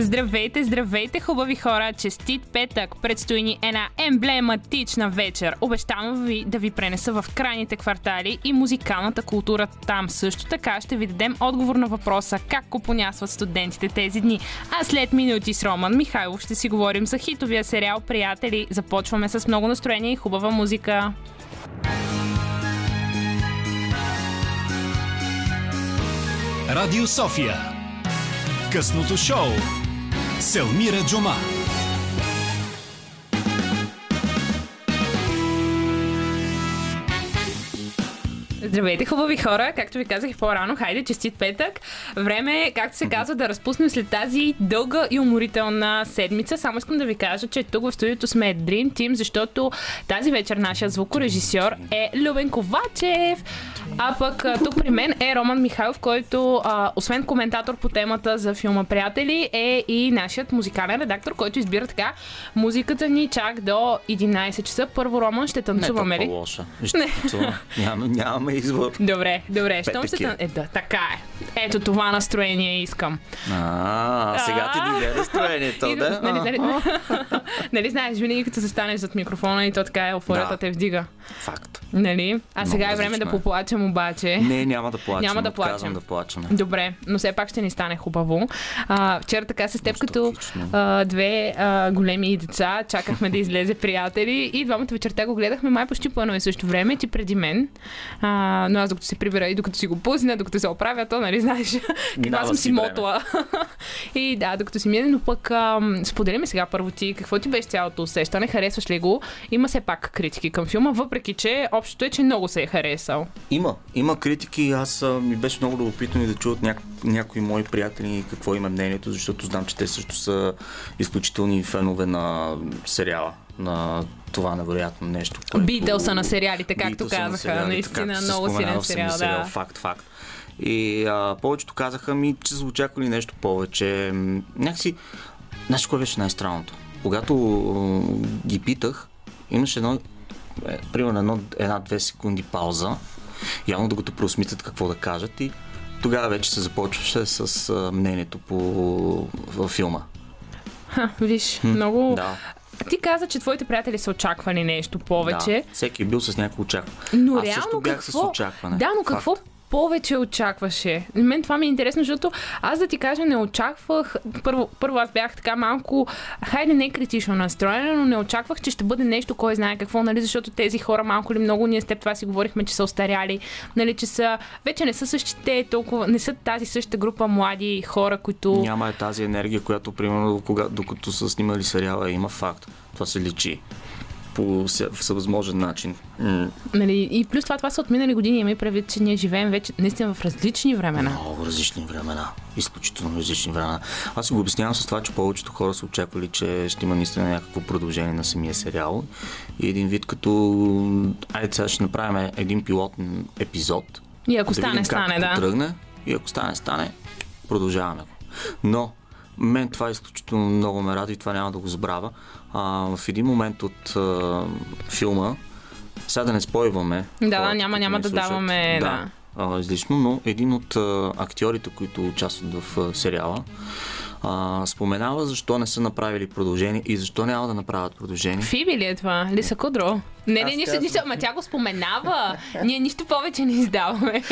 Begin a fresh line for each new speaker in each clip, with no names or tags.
Здравейте, здравейте, хубави хора! Честит петък! Предстои ни една емблематична вечер. Обещавам ви да ви пренеса в крайните квартали и музикалната култура там. Също така ще ви дадем отговор на въпроса как купонясват студентите тези дни. А след минути с Роман Михайлов ще си говорим за хитовия сериал Приятели. Започваме с много настроение и хубава музика.
Радио София. Късното шоу. Селмира Джума.
Здравейте, хубави хора! Както ви казах по-рано, хайде, честит петък. Време е, както се казва, да разпуснем след тази дълга и уморителна седмица. Само искам да ви кажа, че тук в студиото сме Dream Team, защото тази вечер нашия звукорежисьор е Любен Ковачев. А пък тук при мен е Роман Михайлов, който а, освен коментатор по темата за филма Приятели, е и нашият музикален редактор, който избира така музиката ни чак до 11 часа. Първо, Роман, ще танцуваме
Не,
ли?
то лоша. Ще танцуваме. Няма, нямаме избор.
Добре, добре. Щом ще...
е.
Е, да, така е. Ето това настроение искам.
А, сега ти дойде настроението, да?
нали, нали, нали знаеш, винаги като се станеш зад микрофона и то така еуфорията
Да.
те вдига.
Факт.
Нали? А
Много
сега е време да
е.
поплачем обаче.
Не, няма да плачем.
Няма да плачем.
да плачем.
Добре, но все пак ще ни стане хубаво. А, вчера така с теб като а, две а, големи деца чакахме да излезе приятели и двамата вечерта го гледахме май почти по едно и също време, ти преди мен. А, но аз докато се прибира и докато си го пусна, докато се оправя, то нали знаеш каква съм
си
мотла. и да, докато си мине, но пък а, споделяме сега първо ти, какво ти беше цялото усещане, харесваш ли го? Има все пак критики към филма, въпреки че общото е, че много се е харесал.
Има, има критики. Аз а, ми беше много любопитно и да чуят ня... някои мои приятели какво има мнението, защото знам, че те също са изключителни фенове на сериала, на това невероятно нещо. което-
Битълса на сериалите, както
Битълса на
казаха.
сериалите,
Наистина
както
много силен сериал. Да.
Факт, факт. И а, повечето казаха ми, че са очаквали нещо повече. Някакси, знаеш кое беше най-странното? Когато м, ги питах, имаше едно, е, примерно едно, една-две секунди пауза, явно да го преосмислят какво да кажат и тогава вече се започваше с а, мнението по във филма.
Ха, виж, много...
Да,
Ти каза, че твоите приятели са очаквали нещо повече.
да. Всеки е бил с някакво очакване.
Но
Аз
реално
също бях
какво...
с очакване.
Да, но
Факт.
какво повече очакваше? Мен това ми е интересно, защото аз да ти кажа, не очаквах. Първо, първо аз бях така малко, хайде не критично настроена, но не очаквах, че ще бъде нещо, кой знае какво, нали? Защото тези хора малко или много, ние с теб това си говорихме, че са остаряли, нали? Че са, вече не са същите толкова, не са тази същата група млади хора, които.
Няма е тази енергия, която, примерно, кога, докато са снимали сериала, има факт. Това се личи по всевъзможен начин. М,
Нали, и плюс това, това са от минали години. Имай предвид, че ние живеем вече наистина в различни времена.
Много различни времена. Изключително различни времена. Аз си го обяснявам с това, че повечето хора са очаквали, че ще има наистина някакво продължение на самия сериал. И един вид като... Айде сега ще направим един пилотен епизод.
И ако
да
стане,
видим как
стане, да.
тръгне. И ако стане, стане. Продължаваме го. Но мен това изключително много ме радва и това няма да го забравя. А, в един момент от а, филма, сега да не спойваме.
Да, да,
хората,
няма- няма да
слушат,
даваме, да.
а, излишно, но един от а, актьорите, които участват в а, сериала, а, споменава защо не са направили продължение и защо няма да направят продължение.
Фиби ли е това? Лиса Кудро? Не, не, нищо, нищо, ама тя го споменава. Ние нищо повече не издаваме.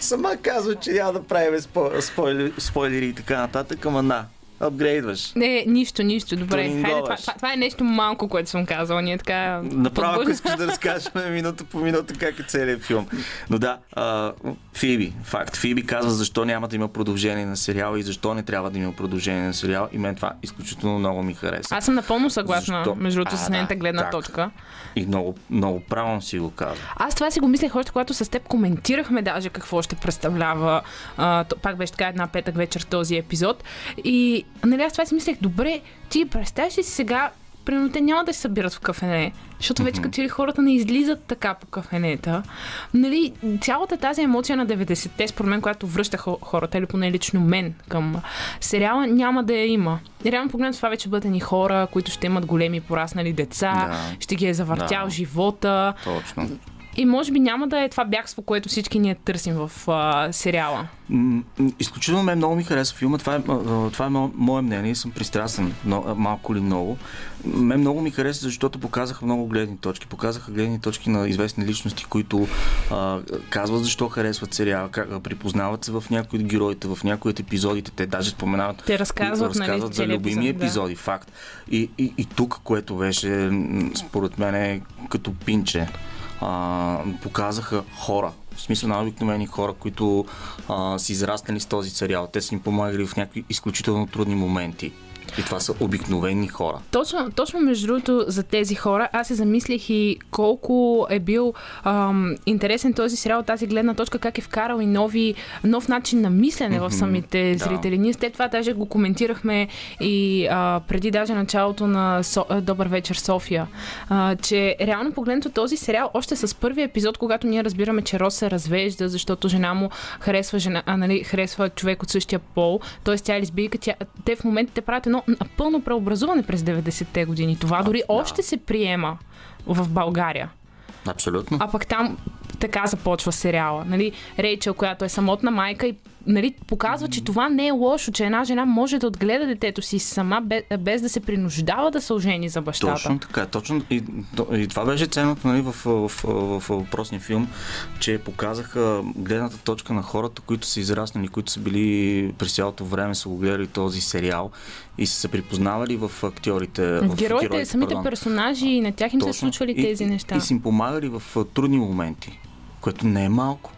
Сама казва, че няма да правим спойлери, спойлери и така нататък, ама на, апгрейдваш.
Не, нищо, нищо. Добре. Хайде, това, това, това, е нещо малко, което съм казала. Ние така...
Направо, ако искаш да разкажеш минута по минута как е целият филм. Но да, а, Фиби, факт. Фиби казва защо няма да има продължение на сериала и защо не трябва да има продължение на сериала. И мен това изключително много ми хареса.
Аз съм напълно съгласна,
Защо?
между другото, с нейната
да,
гледна
как?
точка.
И много, много правилно си го казва.
Аз това си го мислех още, когато с теб коментирахме даже какво ще представлява. А, то, пак беше така една петък вечер този епизод. И нали, аз това си мислех, добре, ти представяш ли си сега, примерно те няма да се събират в кафене, защото вече като че ли хората не излизат така по кафенета. Нали, цялата тази емоция на 90-те, според мен, която връща хо- хората, или поне лично мен към сериала, няма да я има. Реално погледнато това вече бъдат ни хора, които ще имат големи пораснали деца,
Да.
ще ги е завъртял
Да.
живота.
Точно.
И може би няма да е това бягство, което всички ние търсим в а, сериала.
Изключително ме много ми харесва филма. Това е, това е мо- мое мнение. Съм пристрастен малко или много. Мен много ми хареса, защото показаха много гледни точки. Показаха гледни точки на известни личности, които а, казват защо харесват сериала, как, припознават се в някои от героите, в някои от епизодите. Те даже споменават
Те разказват, нали,
разказват за
целия
любими
епизод, да.
епизоди, факт. И, и, и тук, което беше, според мен, е като пинче, а, показаха хора. В смисъл на обикновени хора, които а, са израснали с този сериал. Те са им помагали в някакви изключително трудни моменти. И това са обикновени хора.
Точно, точно между другото за тези хора, аз се замислих и колко е бил ам, интересен този сериал от тази гледна точка, как е вкарал и нови, нов начин на мислене в
Мгм,
самите
да.
зрители. Ние след това даже го коментирахме и а, преди даже началото на Со, Добър вечер София, а, че реално погледнато този сериал, още с първия епизод, когато ние разбираме, че Рос се развежда, защото жена му харесва, жена, а, нали, харесва човек от същия пол, т.е. тя е лесбийка, тя, те в момента те правят едно напълно преобразуване през 90-те години. Това дори
да.
още се приема в България.
Абсолютно.
А пък там така започва сериала. Нали? Рейчел, която е самотна майка и нали, показва, че това не е лошо, че една жена може да отгледа детето си сама, без, без да се принуждава да се ожени за бащата.
Точно така. Точно, и, и това беше ценното нали, в, в, в, в въпросния филм, че показаха гледната точка на хората, които са израснали, които са били през цялото време са го гледали този сериал и са се припознавали в актьорите.
В героите,
героите,
самите
пардон.
персонажи и на тях им се
Точно.
случвали
и,
тези неща.
И са им помагали в трудни моменти, което не е малко.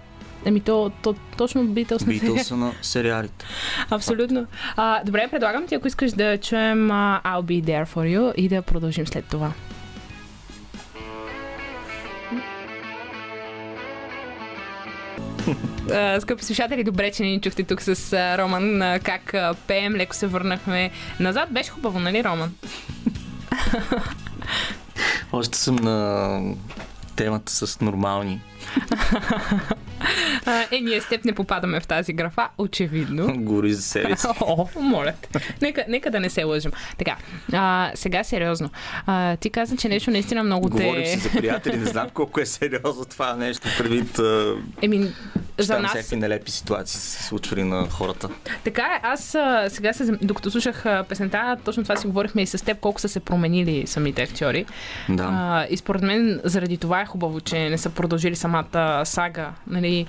Ами то, то точно Битълс.
Битълса на сериалите.
Абсолютно. А, добре, предлагам ти, ако искаш да чуем а, I'll be there for you и да продължим след това. А, Скъпи слушатели, добре, че ни чухте тук с а, Роман а, как пеем, леко се върнахме назад. Беше хубаво, нали, Роман?
Още съм на темата с нормални.
Е, ние с теб не попадаме в тази графа, очевидно.
Гори за себе си.
О, моля. Нека, нека да не се лъжим. Така, а, сега сериозно. А, ти каза, че нещо наистина много
Говорим
те...
си за приятели, не знам колко е сериозно това нещо, предвид а,
Еми, за нас...
всякакви нелепи ситуации се случвали на хората.
Така е, аз а, сега, се, докато слушах а, песента, точно това си говорихме и с теб, колко са се променили самите актьори.
Да.
А, и според мен заради това е хубаво, че не са продължили самата сага. Нали?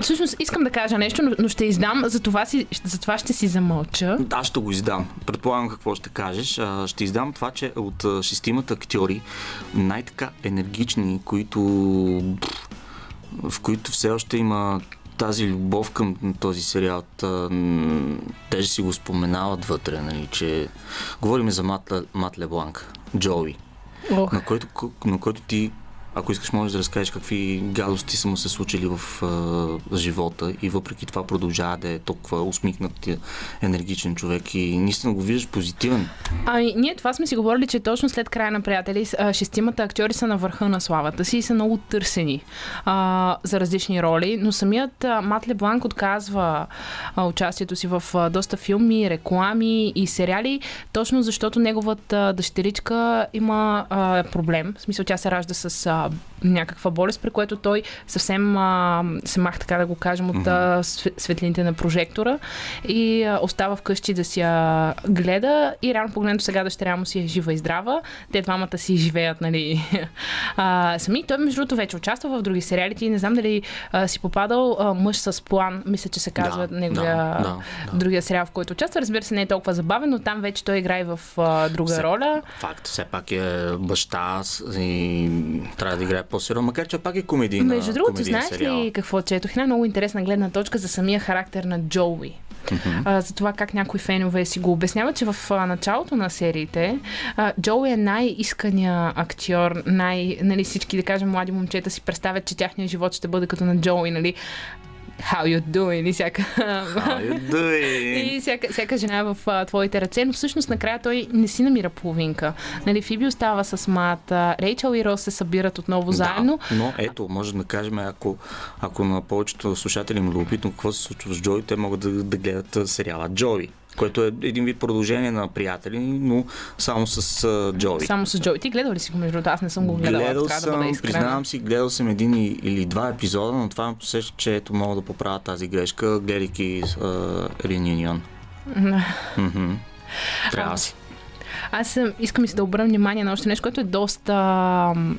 Всъщност искам да кажа нещо, но, но ще издам, за това, си, за това ще си замълча.
Аз ще го издам. Предполагам какво ще кажеш. А, Ще издам това, че от шестимата актьори, най-така енергични, които в които все още има тази любов към този сериал. Те си го споменават вътре, нали, че говорим за Мат, Мат Лебланк, Джоуи, на който, на който ти ако искаш, можеш да разкажеш какви гадости са му се случили в а, живота и въпреки това продължава да е толкова усмихнат и енергичен човек и наистина го виждаш позитивен.
Ами, ние това сме си говорили, че точно след края на приятели, шестимата актьори са на върха на славата си и са много търсени а, за различни роли, но самият а, Мат Лебланк отказва а, участието си в а, доста филми, реклами и сериали, точно защото неговата дъщеричка има а, проблем. В смисъл, тя се ражда с а, някаква болест, при което той съвсем а, се мах, така да го кажем, от све- светлините на прожектора и а, остава вкъщи да си я гледа и рано погледнато сега дъщеря му си е жива и здрава. Те двамата си живеят, нали, а, сами. Той, между другото, вече участва в други сериали. Ти не знам дали а, си попадал а, мъж с план, мисля, че се казва
Да,
неговия
да, да, да.
другия сериал, в който участва. Разбира се, не е толкова забавен, но там вече той играе в а, друга
Все-
роля.
Факт, все пак е баща и трябва да играе по-сериозно, макар че пак е комедийна
Между другото, знаеш
сериал.
ли какво четох? Една много интересна гледна точка за самия характер на Джоуи. А, за това как някои фенове си го обясняват, че в а, началото на сериите а, Джоуи е най-искания актьор, най- нали, всички, да кажем, млади момчета си представят, че тяхният живот ще бъде като на Джоуи, нали? How you doing? И всяка...
How you doing?
И всяка, всяка жена е в а, твоите ръце, но всъщност накрая той не си намира половинка. Нали, Фиби остава с Мата, Рейчел и Рос се събират отново заедно.
Да, но ето, може да кажем, ако, ако на повечето слушатели им е любопитно какво се случва с Джои, те могат да, да гледат сериала Джои. Което е един вид продължение на приятели, но само с а, Джои.
Само с Джои. Ти гледал ли си го между другото? Аз не съм го.
Гледал
трябва да
съм,
искрена.
признавам си, гледал съм един или два епизода, но това посеща, че ето мога да поправя тази грешка, гледайки uh, Reunion. Мгм. Трябва да си.
Аз съм- искам и се да обърна внимание на още нещо, което е доста,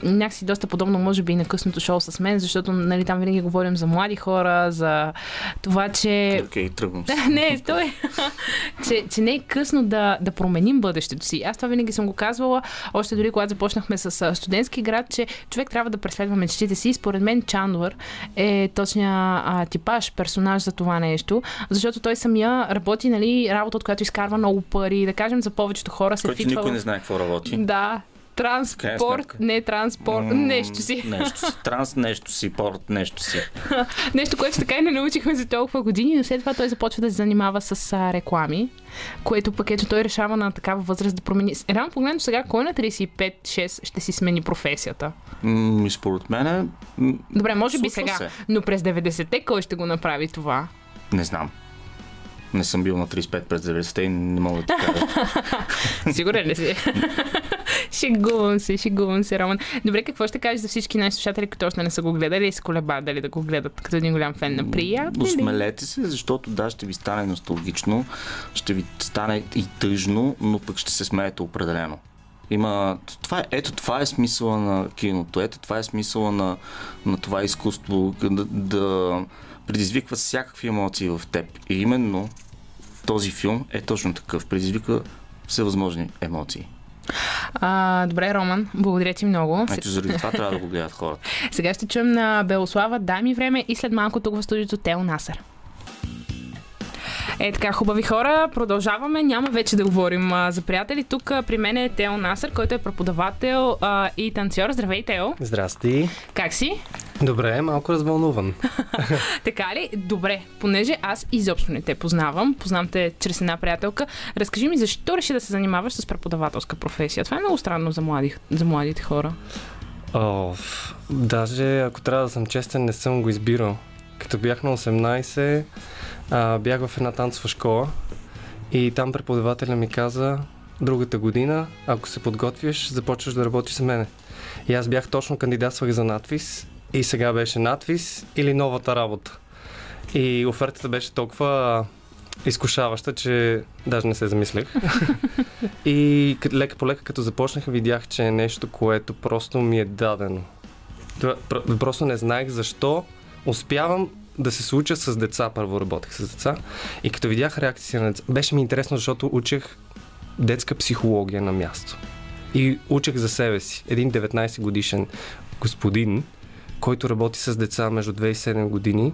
някакси доста подобно, може би и на късното шоу с мен, защото нали, там винаги говорим за млади хора, за това, че...
Окей, тръгвам се.
не, стой. че, че не е късно да, да променим бъдещето си. Аз това винаги съм го казвала, още дори когато започнахме с студентски град, че човек трябва да преследва мечтите си. Според мен Чандвър е точния а, типаж, персонаж за това нещо, защото той самия работи нали, работа, от която изкарва много пари. Да кажем, за повечето хора се Фитва
никой не знае какво работи.
Да, транспорт, не транспорт,
М,
нещо си.
Нещо си. Транс, нещо си. Порт, нещо си.
Нещо, което така и не научихме за толкова години, но след това той започва да се занимава с а, реклами, което пък ето той решава на такава възраст да промени. Реално погледнато сега, кой на 35-6 ще си смени професията?
М, и според мен е... м,
Добре, може би сега,
се.
но през 90-те кой ще го направи това?
Не знам. Не съм бил на 35 през 90-те и не мога да ти кажа.
Сигурен ли си? шегувам се, шегувам се, Роман. Добре, какво ще кажеш за всички наши слушатели, които още не са го гледали и се колебаят дали да го гледат като един голям фен на приятели?
Осмелете се, защото да, ще ви стане носталгично, ще ви стане и тъжно, но пък ще се смеете определено. Има... Това е, ето това е смисъла на киното, ето това е смисъла на, на това изкуство, да, да предизвиква всякакви емоции в теб. И именно този филм е точно такъв. Предизвиква всевъзможни емоции.
А, добре, Роман, благодаря ти много.
Ето заради това трябва да го гледат хората.
Сега ще чуем на Белослава Дай ми време и след малко тук в студиото Тел Насър. Е така, хубави хора, продължаваме. Няма вече да говорим а, за приятели. Тук а, при мен е Тео Насър, който е преподавател а, и танцор. Здравей, Тео!
Здрасти.
Как си?
Добре, малко развълнуван.
Така ли? Добре, понеже аз изобщо не те познавам, познавам те чрез една приятелка. Разкажи ми защо реши да се занимаваш с преподавателска професия? Това е много странно за, млади, за младите хора.
О, даже ако трябва да съм честен, не съм го избирал. Като бях на 18, а, бях в една танцова школа и там преподавателя ми каза другата година, ако се подготвиш, започваш да работиш с мене. И аз бях точно кандидатствах за надвис и сега беше надвис или новата работа. И офертата беше толкова изкушаваща, че даже не се замислях. и лека по лека, като започнах, видях, че е нещо, което просто ми е дадено. Просто не знаех защо успявам да се случа с деца. Първо работех с деца. И като видях реакция на деца, беше ми интересно, защото учех детска психология на място. И учех за себе си. Един 19 годишен господин, който работи с деца между 2 и 7 години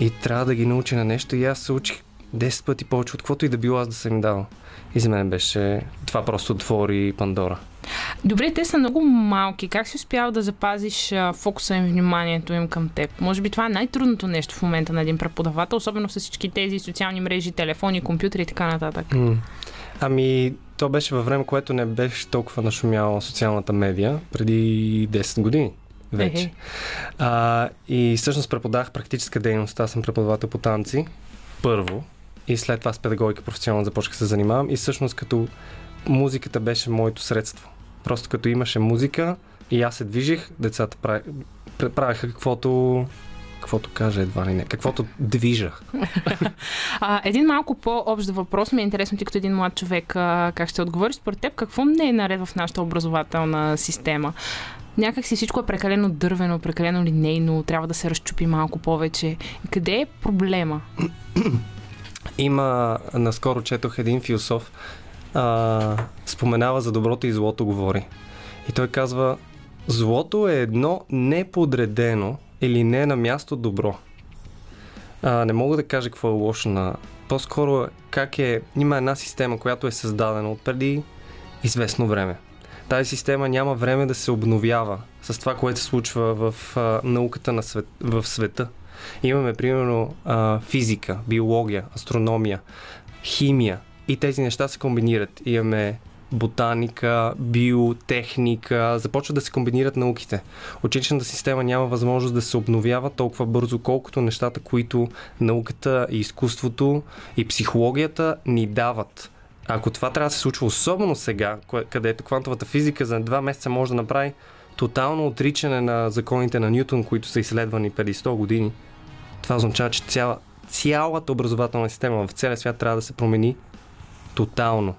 и трябва да ги научи на нещо. И аз се учих 10 пъти повече от каквото и да било аз да съм им дал. И за мен беше... Това просто отвори Пандора.
Добре, те са много малки. Как си успял да запазиш а, фокуса им, вниманието им към теб? Може би това е най-трудното нещо в момента на един преподавател, особено с всички тези социални мрежи, телефони, компютри и така нататък.
М. Ами, то беше във време, което не беше толкова нашумяла социалната медия, преди 10 години вече.
Ехе.
А, и всъщност преподавах практическа дейност. Аз съм преподавател по танци, първо. И след това с педагогика професионално започнах да се занимавам. И всъщност като музиката беше моето средство. Просто като имаше музика и аз се движих, децата прави- пр- правеха каквото каквото каже едва ли не, каквото движа.
А, един малко по-общ въпрос ми е интересно ти като един млад човек а, как ще отговориш според теб. Какво не е наред в нашата образователна система? Някак си всичко е прекалено дървено, прекалено линейно, трябва да се разчупи малко повече. Къде е проблема?
Има, наскоро четох един философ, а, споменава за доброто и злото говори. И той казва, злото е едно неподредено или не на място добро. А, не мога да кажа какво е лошо на... По-скоро как е... Има една система, която е създадена от преди известно време. Тази система няма време да се обновява с това, което се случва в а, науката на свет, в света. Имаме, примерно, а, физика, биология, астрономия, химия и тези неща се комбинират. Имаме ботаника, биотехника, започват да се комбинират науките. Училищната система няма възможност да се обновява толкова бързо, колкото нещата, които науката и изкуството и психологията ни дават. Ако това трябва да се случва особено сега, където квантовата физика за два месеца може да направи тотално отричане на законите на Ньютон, които са изследвани преди 100 години, това означава, че цяла, цялата образователна система в целия свят трябва да се промени тотално.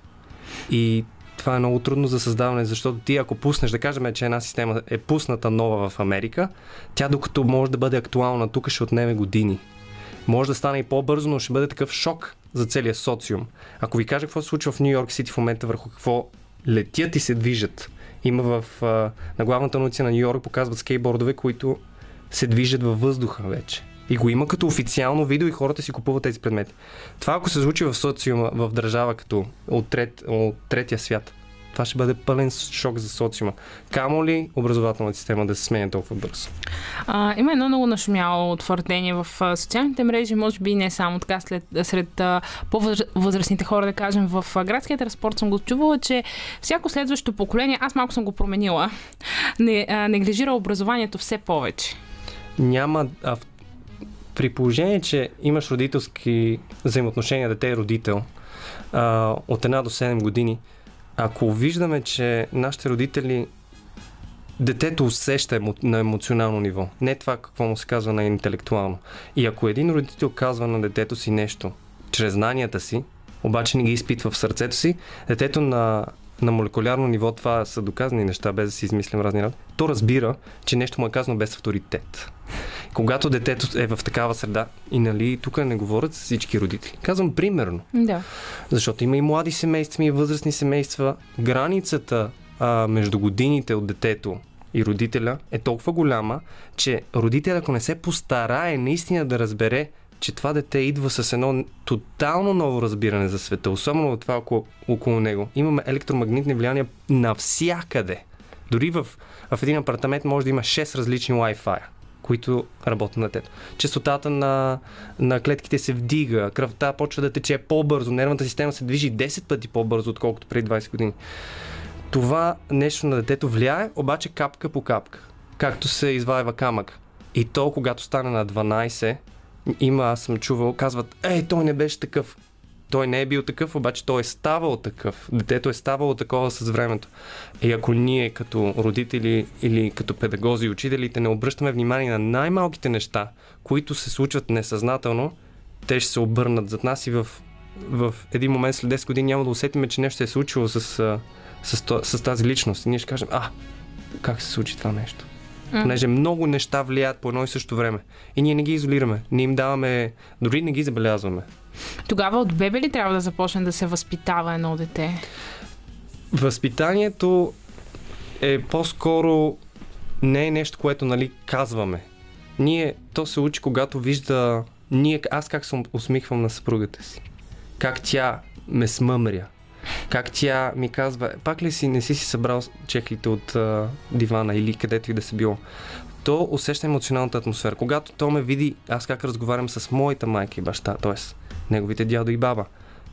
И това е много трудно за създаване, защото ти ако пуснеш, да кажем, че една система е пусната нова в Америка, тя докато може да бъде актуална тук ще отнеме години. Може да стане и по-бързо, но ще бъде такъв шок за целия социум. Ако ви кажа какво се случва в Нью Йорк Сити в момента, върху какво летят и се движат, има в, на главната улица на Нью Йорк показват скейтбордове, които се движат във въздуха вече. И го има като официално видео и хората си купуват тези предмети. Това ако се случи в социума, в държава като от, трет, от третия свят, това ще бъде пълен шок за социума. Камо ли образователната система да се сменя толкова бързо?
А, има едно много нашумяло твърдение в социалните мрежи, може би не само така след, сред по-възрастните хора, да кажем, в градския транспорт съм го чувала, че всяко следващо поколение, аз малко съм го променила, не, а, неглижира образованието все повече.
Няма а, при положение, че имаш родителски взаимоотношения, дете и родител, а, от една до 7 години, ако виждаме, че нашите родители детето усеща емо, на емоционално ниво, не това какво му се казва на интелектуално. И ако един родител казва на детето си нещо чрез знанията си, обаче не ги изпитва в сърцето си, детето на, на молекулярно ниво, това са доказани неща, без да си измислям разни работи, то разбира, че нещо му е казано без авторитет. Когато детето е в такава среда, и нали, тук не говорят с всички родители. Казвам примерно.
Да.
Защото има и млади семейства, и възрастни семейства. Границата а, между годините от детето и родителя е толкова голяма, че родителя, ако не се постарае наистина да разбере, че това дете идва с едно тотално ново разбиране за света, особено от това около, около него. Имаме електромагнитни влияния навсякъде. Дори в, в един апартамент може да има 6 различни Wi-Fi които работят на детето. Честотата на, на клетките се вдига, кръвта почва да тече по-бързо, нервната система се движи 10 пъти по-бързо, отколкото преди 20 години. Това нещо на детето влияе, обаче капка по капка, както се изваива камък. И то, когато стане на 12, има, аз съм чувал, казват, ей, той не беше такъв. Той не е бил такъв, обаче той е ставал такъв. Детето е ставало такова с времето. И ако ние като родители или като педагози и учителите не обръщаме внимание на най-малките неща, които се случват несъзнателно, те ще се обърнат зад нас и в, в един момент след 10 години няма да усетиме, че нещо се е случило с, с, с, с тази личност. И ние ще кажем, а, как се случи това нещо? Понеже много неща влияят по едно и също време. И ние не ги изолираме. Ние им даваме, дори не ги забелязваме.
Тогава от бебе ли трябва да започне да се възпитава едно дете?
Възпитанието е по-скоро не е нещо, което нали, казваме. Ние, то се учи, когато вижда ние, аз как се усмихвам на съпругата си. Как тя ме смъмря. Как тя ми казва, пак ли си не си си събрал чехлите от а, дивана или където и да се било. То усеща емоционалната атмосфера. Когато то ме види, аз как разговарям с моята майка и баща, т.е. неговите дядо и баба.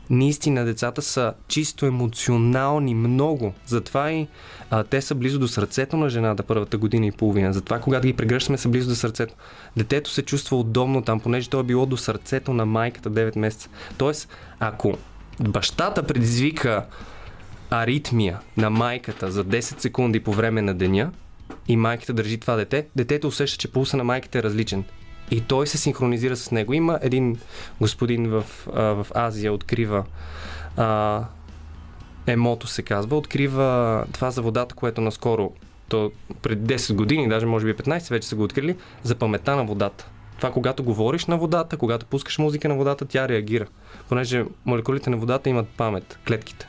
Наистина децата са чисто емоционални много. Затова и а, те са близо до сърцето на жената първата година и половина. Затова когато ги прегръщаме са близо до сърцето. Детето се чувства удобно там, понеже то е било до сърцето на майката 9 месеца. Тоест, ако бащата предизвика аритмия на майката за 10 секунди по време на деня и майката държи това дете, детето усеща, че пулса на майката е различен. И той се синхронизира с него. Има един господин в, а, в Азия, открива а, емото се казва, открива това за водата, което наскоро, то преди 10 години, даже може би 15 вече са го открили, за памета на водата. Това когато говориш на водата, когато пускаш музика на водата, тя реагира. Понеже молекулите на водата имат памет, клетките.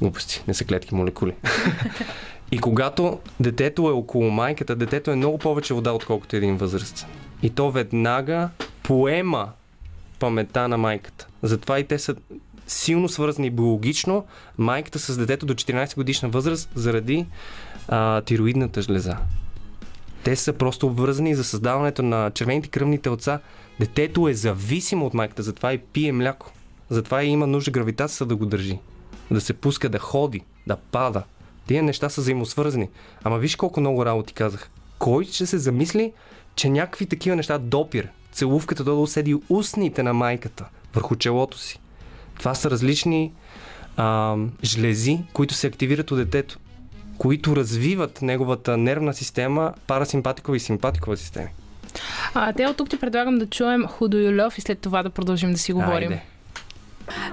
Глупости, не са клетки, молекули. И когато детето е около майката, детето е много повече вода, отколкото един възраст. И то веднага поема памета на майката. Затова и те са силно свързани биологично майката с детето до 14 годишна възраст заради а, тироидната жлеза. Те са просто обвързани за създаването на червените кръвни телца. Детето е зависимо от майката, затова и пие мляко. Затова и има нужда гравитацията да го държи. да се пуска да ходи, да пада. Тия неща са взаимосвързани. Ама виж колко много работи казах. Кой ще се замисли, че някакви такива неща, допир, целувката да уседи устните на майката върху челото си. Това са различни а, жлези, които се активират от детето, които развиват неговата нервна система, парасимпатикова и симпатикова система.
А, те от тук ти предлагам да чуем Худо Юлев и след това да продължим да си говорим.
Айде.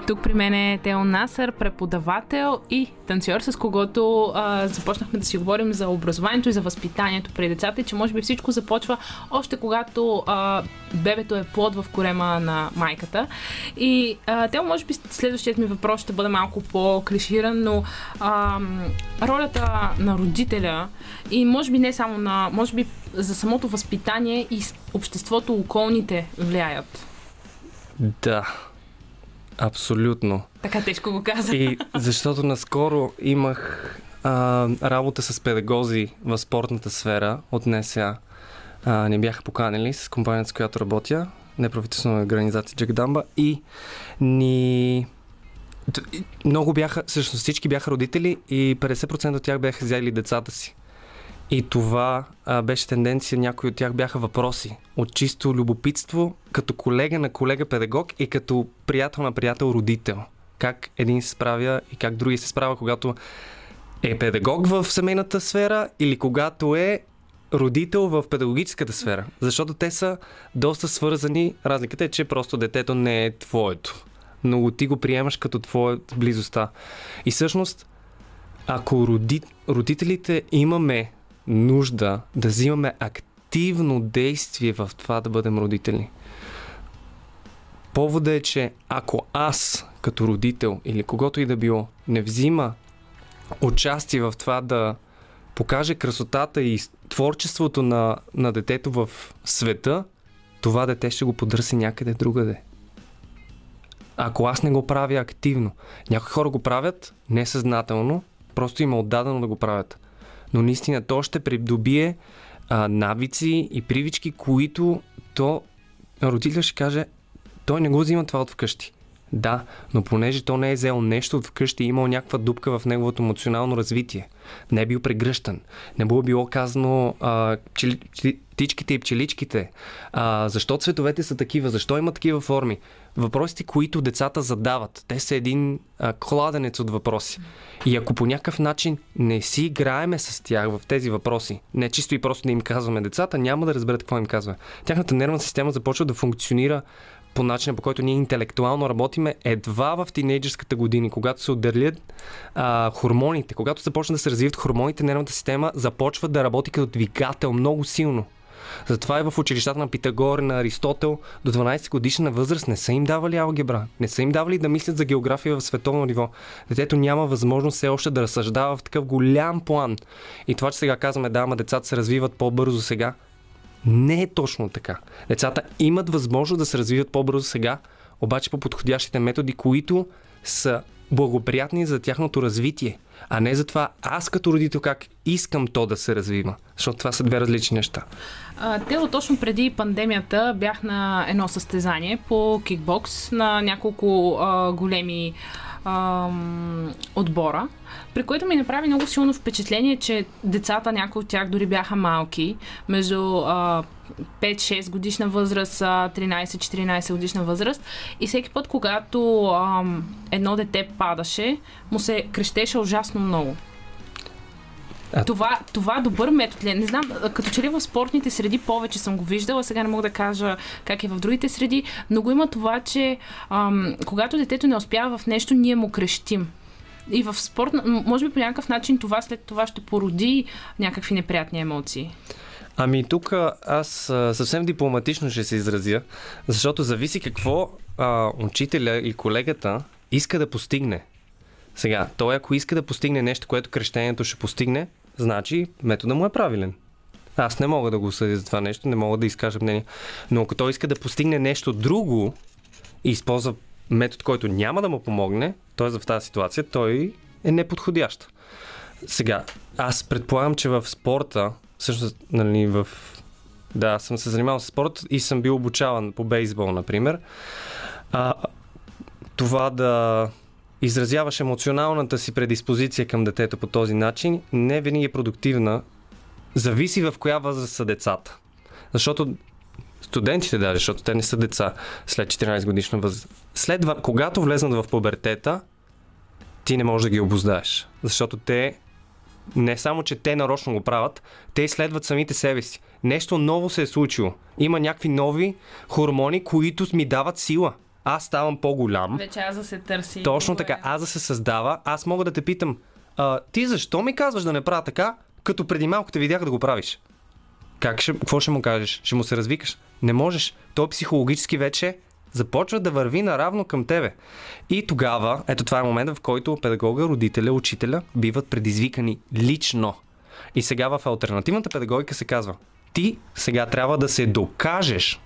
Тук при мен е Тео Насър, преподавател и танцор, с когото а, започнахме да си говорим за образованието и за възпитанието при децата и че може би всичко започва още когато а, бебето е плод в корема на майката. И а, Тео, може би следващият ми въпрос ще бъде малко по-клиширан, но а, ролята на родителя и може би не само на, може би за самото възпитание и обществото околните влияят.
Да, абсолютно.
Така тежко го каза.
И защото наскоро имах а, работа с педагози в спортната сфера от НСА. А, ни бяха поканили с компанията, с която работя, неправителствена организация Джагдамба и ни... Много бяха, всъщност всички бяха родители и 50% от тях бяха взели децата си. И това а, беше тенденция, някои от тях бяха въпроси. От чисто любопитство, като колега на колега педагог и като приятел на приятел родител. Как един се справя и как други се справя, когато е педагог в семейната сфера или когато е родител в педагогическата сфера. Защото те са доста свързани. Разликата е, че просто детето не е твоето. Но ти го приемаш като твоя близостта. И всъщност, ако роди, родителите имаме нужда да взимаме активно действие в това да бъдем родители, повода е, че ако аз като родител или когото и да било не взима участие в това да покаже красотата и творчеството на, на детето в света, това дете ще го подърси някъде другаде. Ако аз не го правя активно. Някои хора го правят несъзнателно, просто им е отдадено да го правят. Но наистина то ще придобие а, навици и привички, които то родителя ще каже, той не го взима това от вкъщи. Да, но понеже то не е взел нещо от вкъщи, е имал някаква дупка в неговото емоционално развитие. Не е бил прегръщан. Не му е било казано а, пчели- птичките и пчеличките. А, защо цветовете са такива? Защо има такива форми? Въпросите, които децата задават, те са един а, кладенец от въпроси. И ако по някакъв начин не си играеме с тях в тези въпроси, не чисто и просто да им казваме децата, няма да разберат какво им казва. Тяхната нервна система започва да функционира по начина, по който ние интелектуално работиме едва в тинейджерската години, когато се отделят хормоните, когато започнат да се развиват хормоните, нервната система започва да работи като двигател много силно. Затова и в училищата на Питагор, на Аристотел до 12 годишна възраст не са им давали алгебра, не са им давали да мислят за география в световно ниво. Детето няма възможност все още да разсъждава в такъв голям план. И това, че сега казваме, да, ама децата се развиват по-бързо сега, не е точно така. Децата имат възможност да се развиват по-бързо сега, обаче по подходящите методи, които са благоприятни за тяхното развитие, а не за това аз като родител как искам то да се развива. Защото това са две различни неща.
Тело, точно преди пандемията бях на едно състезание по кикбокс на няколко а, големи ам, отбора, при което ми направи много силно впечатление, че децата, някои от тях дори бяха малки, между а, 5-6 годишна възраст, а, 13-14 годишна възраст. И всеки път, когато ам, едно дете падаше, му се крещеше ужасно много.
А-
Това, това добър метод ли е? Не знам, като че ли в спортните среди повече съм го виждала, сега не мога да кажа как е в другите среди, но го има това, че ам, когато детето не успява в нещо, ние му крещим. И в спорт, може би по някакъв начин това след това ще породи някакви неприятни емоции.
Ами тук аз съвсем дипломатично ще се изразя, защото зависи какво а, учителя и колегата иска да постигне. Сега, той ако иска да постигне нещо, което крещението ще постигне, значи метода му е правилен. Аз не мога да го съдя за това нещо, не мога да изкажа мнение. Но ако той иска да постигне нещо друго и използва метод, който няма да му помогне, т.е. в тази ситуация, той е неподходящ. Сега, аз предполагам, че в спорта, всъщност, нали, в... Да, съм се занимавал с спорт и съм бил обучаван по бейсбол, например. А, това да изразяваш емоционалната си предиспозиция към детето по този начин, не винаги е продуктивна. Зависи в коя възраст са децата. Защото студентите даже, защото те не са деца след 14 годишна възраст. След, когато влезнат в пубертета, ти не можеш да ги обоздаеш. Защото те не само, че те нарочно го правят, те изследват самите себе си. Нещо ново се е случило. Има някакви нови хормони, които ми дават сила. Аз ставам по-голям.
Вече аз да се търси.
Точно така. Аз да се създава. Аз мога да те питам, а, ти защо ми казваш да не правя така, като преди малко те видях да го правиш? Как ще, какво ще му кажеш? Ще му се развикаш? Не можеш. Той психологически вече започва да върви наравно към тебе. И тогава, ето това е момента, в който педагога, родителя, учителя биват предизвикани лично. И сега в альтернативната педагогика се казва, ти сега трябва да се докажеш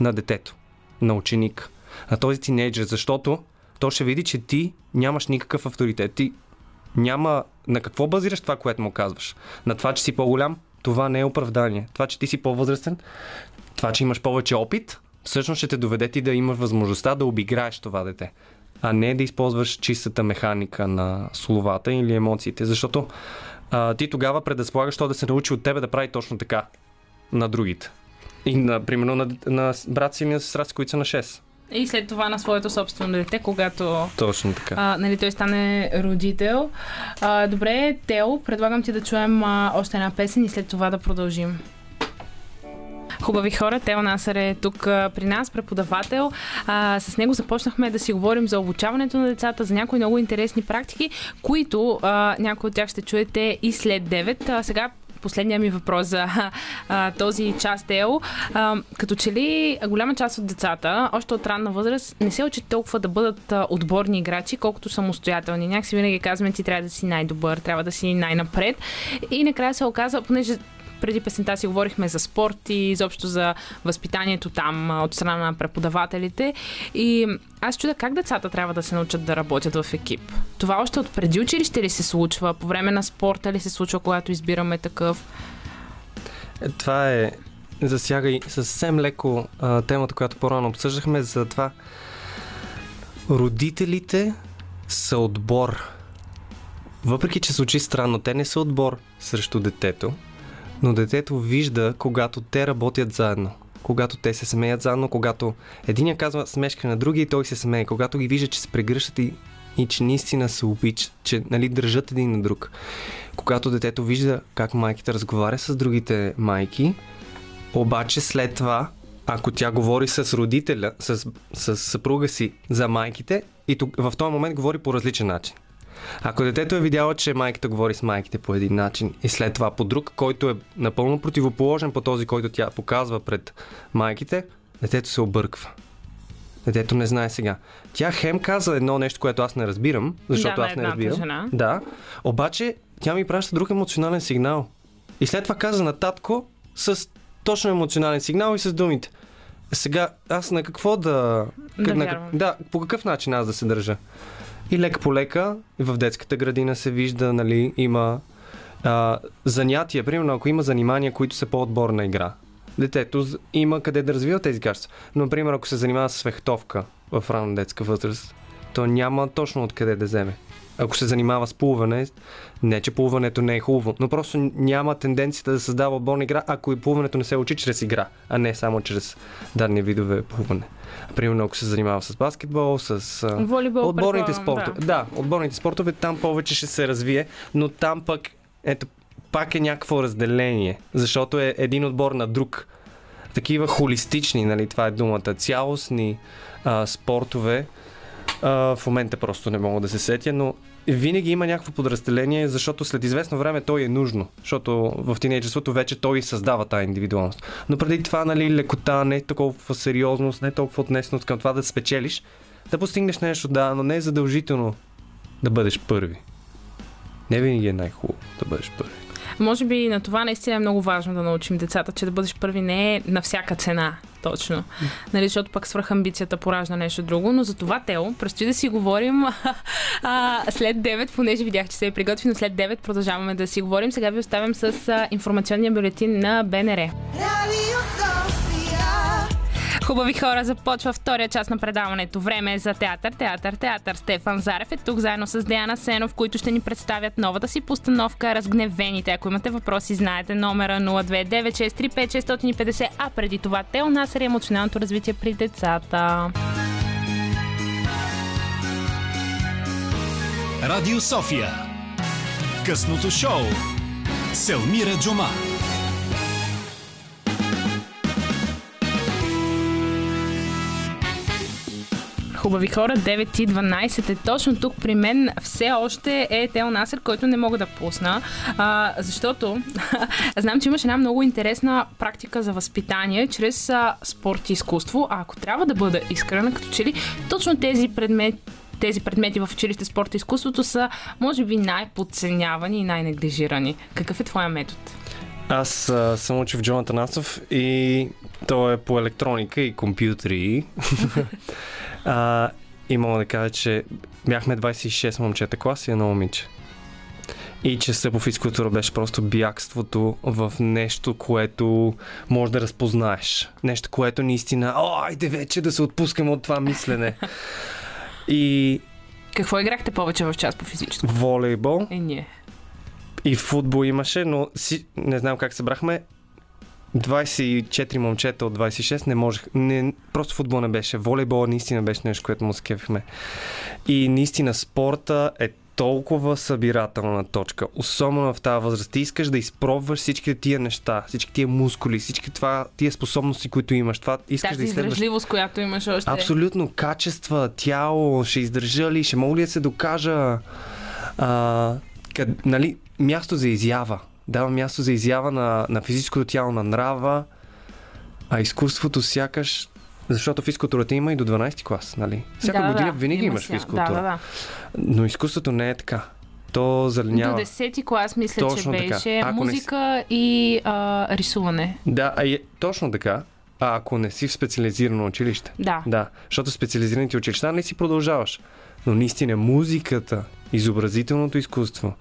на детето, на ученик, на този тинейджер, защото то ще види, че ти нямаш никакъв авторитет. Ти няма на какво базираш това, което му казваш. На това, че си по-голям, това не е оправдание. Това, че ти си по-възрастен, това, че имаш повече опит, всъщност ще те доведе ти да имаш възможността да обиграеш това дете, а не да използваш чистата механика на словата или емоциите, защото а, ти тогава предразполагаш то да се научи от тебе да прави точно така на другите. И, на, примерно, на, на брат си или на сестра си, които са на 6.
И след това на своето собствено дете, когато
Точно така.
а, нали, той стане родител. А, добре, Тео, предлагам ти да чуем а, още една песен и след това да продължим. Хубави хора, Тео Насър е тук а, при нас, преподавател. А, с него започнахме да си говорим за обучаването на децата, за някои много интересни практики, които а, някои от тях ще чуете и след 9. А, сега последния ми въпрос за а, този част, Тео. А, като че ли голяма част от децата, още от ранна възраст, не се учат толкова да бъдат а, отборни играчи, колкото самостоятелни. Някакси винаги казваме, ти трябва да си най-добър, трябва да си най-напред. И накрая се оказа, понеже преди песента си говорихме за спорт и изобщо за възпитанието там от страна на преподавателите. И аз чуда как децата трябва да се научат да работят в екип. Това още от преди училище ли се случва? По време на спорта ли се случва, когато избираме такъв?
Е, това е засяга и съвсем леко а, темата, която по-рано обсъждахме, за това родителите са отбор. Въпреки, че звучи странно, те не са отбор срещу детето, но детето вижда, когато те работят заедно. Когато те се смеят заедно, когато единия казва смешка на другия и той се смее. Когато ги вижда, че се прегръщат и, и че наистина се обичат, че нали, държат един на друг. Когато детето вижда как майките разговаря с другите майки, обаче след това, ако тя говори с родителя, с, с съпруга си за майките, и тук, в този момент говори по различен начин. Ако детето е видяло, че майката говори с майките по един начин и след това по друг, който е напълно противоположен по този, който тя показва пред майките, детето се обърква. Детето не знае сега. Тя хем каза едно нещо, което аз не разбирам, защото
Да,
аз не разбирам.
жена.
Да. Обаче тя ми праща друг емоционален сигнал. И след това каза на татко с точно емоционален сигнал и с думите. Сега аз на какво да...
Да
на, да, по какъв начин аз да се държа? И лека по лека, в детската градина се вижда, нали, има а, занятия, примерно ако има занимания, които са по-отборна игра. Детето има къде да развива тези качества. Например, ако се занимава с фехтовка в ранна детска възраст, то няма точно откъде да вземе. Ако се занимава с плуване, не че плуването не е хубаво, но просто няма тенденцията да създава отборна игра, ако и плуването не се учи чрез игра, а не само чрез дадени видове плуване. Примерно, ако се занимава с баскетбол, с
Волейбол,
отборните спортове. Да. да, отборните спортове там повече ще се развие, но там пък, ето, пак е някакво разделение, защото е един отбор на друг. Такива холистични, нали, това е думата, цялостни а, спортове, а, в момента просто не мога да се сетя, но винаги има някакво подразделение, защото след известно време той е нужно, защото в тинейджерството вече той създава тази индивидуалност. Но преди това, нали, лекота, не толкова сериозност, не толкова отнесеност към това да спечелиш, да постигнеш нещо, да, но не е задължително да бъдеш първи. Не винаги е най-хубаво да бъдеш първи.
Може би на това наистина е много важно да научим децата, че да бъдеш първи не е на всяка цена. Точно. Нали, защото пък свръхамбицията поражда нещо друго. Но за това, Тео, предстои да си говорим а, след 9, понеже видях, че се е приготвено след 9, продължаваме да си говорим. Сега ви оставям с а, информационния бюлетин на БНР.
Sofia.
Хубави хора, започва втория част на предаването. Време е за театър, театър, театър. Стефан Зарев е тук заедно с Деяна Сенов, които ще ни представят новата си постановка Разгневените. Ако имате въпроси, знаете номера 029635650, а преди това те у нас е емоционалното развитие при децата.
Радио София. Късното шоу. Селмира Джума.
Хубави хора, 9 и 12 е точно тук при мен. Все още е Тел Насър, който не мога да пусна, а, защото знам, че имаш една много интересна практика за възпитание чрез а, спорт и изкуство. А ако трябва да бъда искрена, като че ли точно тези предмети тези предмети в училище спорта и изкуството са, може би, най-подценявани и най-неглижирани. Какъв е твоя метод?
Аз а, съм учил в Джон и то е по електроника и компютри. а, и мога да кажа, че бяхме 26 момчета клас и едно момиче. И че се по физкултура беше просто бягството в нещо, което може да разпознаеш. Нещо, което наистина, о, айде вече да се отпускаме от това мислене. И
Какво играхте повече в час по физическо?
волейбол
Е, ние.
и футбол имаше, но си, не знам как събрахме. 24 момчета от 26 не можех. Не, просто футбол не беше. Волейбол наистина беше нещо, което му се кефихме. И наистина спорта е толкова събирателна точка. Особено в тази възраст. Ти искаш да изпробваш всички тия неща, всички тия мускули, всички това, тия способности, които имаш. Това искаш
Тази
да изследваш.
издръжливост, която имаш още.
Абсолютно. Качества, тяло, ще издържа ли, ще мога ли да се докажа. А, къд, нали, място за изява. Дава място за изява на, на физическото тяло, на нрава, а изкуството сякаш защото физкултурата има и до 12 клас, нали? Всяка
Да,
година
да.
винаги
Има
имаш физкултура.
Да, да, да.
Но изкуството не е така. То залинява.
До 10-ти клас мисля,
Точно
че
така.
беше
Ако не
музика и а, рисуване.
Да, а е, точно така. А ако не си в специализирано училище.
Да.
Да, защото специализираните училища не си продължаваш. Но наистина музиката, изобразителното изкуство.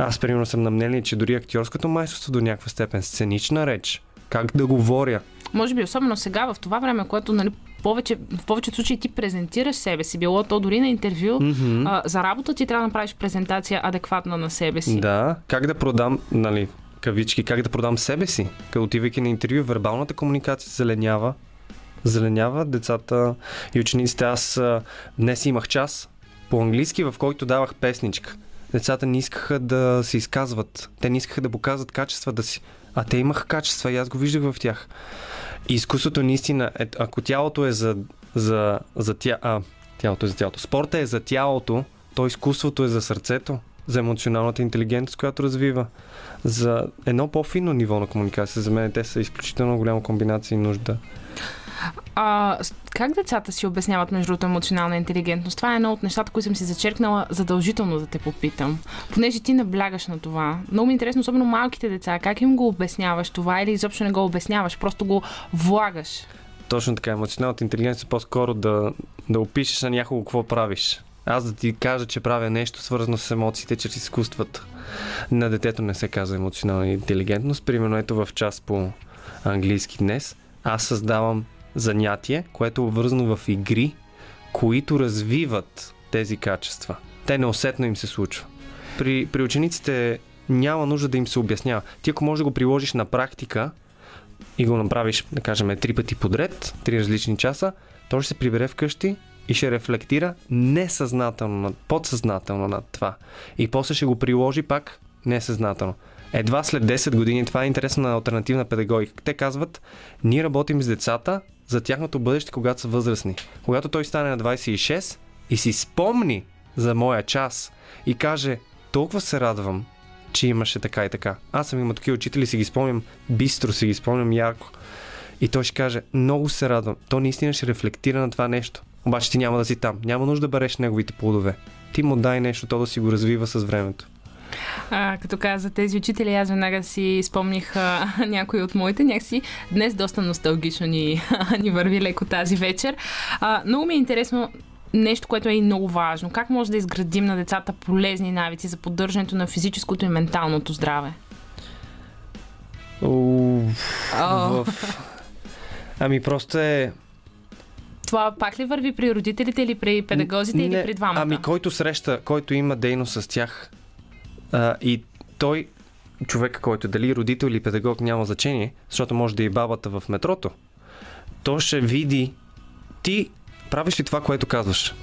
Аз примерно съм на мнение, че дори актьорското майсторство до някаква степен, сценична реч, как да говоря.
Може би особено сега, в това време, което нали, повече, в повечето случаи ти презентираш себе си, било то дори на интервю,
Mm-hmm.
а, за работа ти трябва да направиш презентация адекватна на себе си.
Да, как да продам, нали, кавички, как да продам себе си. Като отивайки на интервю, вербалната комуникация зеленява. Зеленява децата и учениците. Аз днес имах час по-английски, в който давах песничка. Децата не искаха да се изказват. Те не искаха да показват качествата си. А те имаха качества и аз го виждах в тях. И изкуството наистина, е, ако тялото е за, за, за тя, а, тялото е за тялото. Спорта е за тялото, то изкуството е за сърцето, за емоционалната интелигентност, която развива. За едно по-финно ниво на комуникация. За мен те са изключително голяма комбинация и нужда.
А, как децата си обясняват между другото емоционална интелигентност? Това е едно от нещата, които съм си зачеркнала задължително да те попитам. Понеже ти наблягаш на това. Много ми е интересно, особено малките деца, как им го обясняваш това или изобщо не го обясняваш, просто го влагаш.
Точно така, емоционалната интелигентност е по-скоро да, да опишеш на някого какво правиш. Аз да ти кажа, че правя нещо свързано с емоциите чрез изкуствата. На детето не се казва емоционална интелигентност. Примерно ето в час по английски днес аз създавам занятие, което е обвързано в игри, които развиват тези качества. Те неусетно им се случва. При, при учениците няма нужда да им се обяснява. Ти ако можеш да го приложиш на практика и го направиш, да кажем, три пъти подред, три различни часа, то ще се прибере вкъщи и ще рефлектира несъзнателно, подсъзнателно над това. И после ще го приложи пак несъзнателно. Едва след 10 години, това е интересна альтернативна педагогика. Те казват, ние работим с децата за тяхното бъдеще, когато са възрастни. Когато той стане на 26 и си спомни за моя час и каже, толкова се радвам, че имаше така и така. Аз съм имал такива учители, си ги спомням бистро, си ги спомням ярко. И той ще каже, много се радвам. То наистина ще рефлектира на това нещо. Обаче ти няма да си там. Няма нужда да береш неговите плодове. Ти му дай нещо, то да си го развива с времето.
А, като каза тези учители, аз веднага си спомних а, някои от моите. Някакси днес доста носталгично ни, ни върви леко тази вечер. А, много ми е интересно нещо, което е и много важно. Как може да изградим на децата полезни навици за поддържането на физическото и менталното здраве?
О. в... Ами просто е
Това пак ли върви при родителите или при педагозите
Не,
или при двамата?
Ами който среща, който има дейност с тях а, и той, човека, който дали родител или педагог, няма значение, защото може да е и бабата в метрото, то ще види ти правиш ли това, което казваш.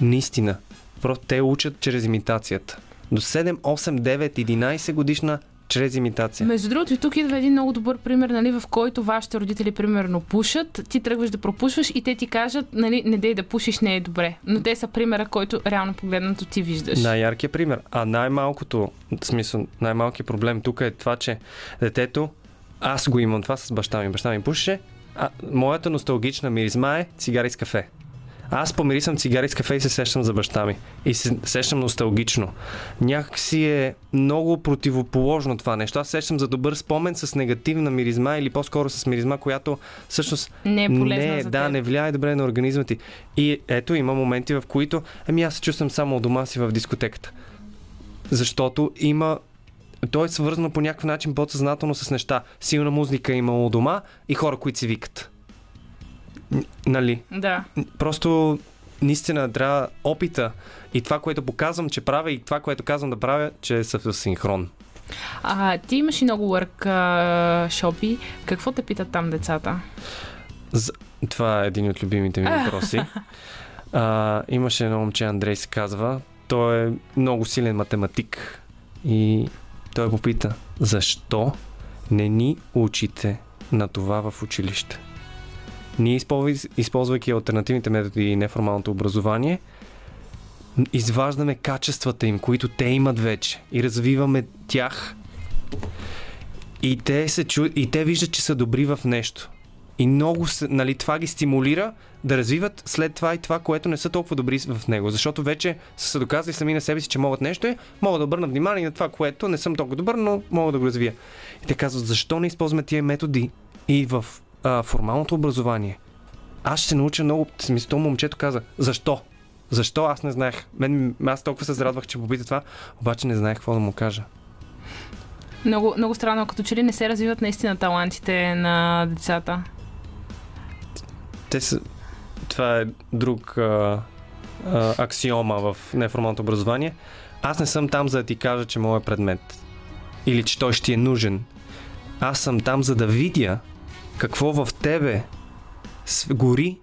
Наистина. Просто те учат чрез имитацията. До 7, 8, 9, 11 годишна чрез имитация.
Между другото, и тук идва един много добър пример, нали, в който вашите родители, примерно, пушат, ти тръгваш да пропушваш и те ти кажат, нали, не дей да пушиш, не е добре. Но те са примера, който реално погледнато ти виждаш.
Най-яркият пример. А най-малкото, в смисъл, най-малкият проблем тук е това, че детето, аз го имам това с баща ми. Баща ми пушеше, а моята носталгична миризма е цигари с кафе. Аз помирисвам цигари с кафе и се сещам за баща ми. И се сещам носталгично. Някак си е много противоположно това нещо. Аз сещам за добър спомен с негативна миризма или по-скоро с миризма, която всъщност
Не е полезна
не,
за
да,
теб.
не влияе добре на организма ти. И ето има моменти, в които ами аз се чувствам само у дома си в дискотеката. Защото има то е свързано по някакъв начин подсъзнателно с неща. Силна музика има у дома и хора, които си викат. Нали?
Да.
Просто наистина трябва опита и това, което показвам, че правя и това, което казвам да правя, че са в синхрон.
А, ти имаш и много work а, шопи. Какво те питат там децата?
За... Това е един от любимите ми въпроси. А, имаше едно момче, Андрей се казва. Той е много силен математик. И той попита, защо не ни учите на това в училище? Ние, използвай- използвайки альтернативните методи и неформалното образование, изваждаме качествата им, които те имат вече и развиваме тях. И те, се чу... и те виждат, че са добри в нещо. И много се, нали, това ги стимулира да развиват след това и това, което не са толкова добри в него. Защото вече са се доказали сами на себе си, че могат нещо и могат да обърнат внимание на това, което не съм толкова добър, но мога да го развия. И те казват, защо не използваме тия методи и в а, формалното образование? Аз ще науча много. Смисъл, то момчето каза, защо? Защо аз не знаех? Мен, аз толкова се зарадвах, че попита това, обаче не знаех какво да му кажа.
Много, много странно, като че ли не се развиват наистина талантите на децата.
Те са... Това е друг а, а, аксиома в неформалното образование. Аз не съм там за да ти кажа, че моят предмет или че той ще е нужен. Аз съм там за да видя какво в тебе гори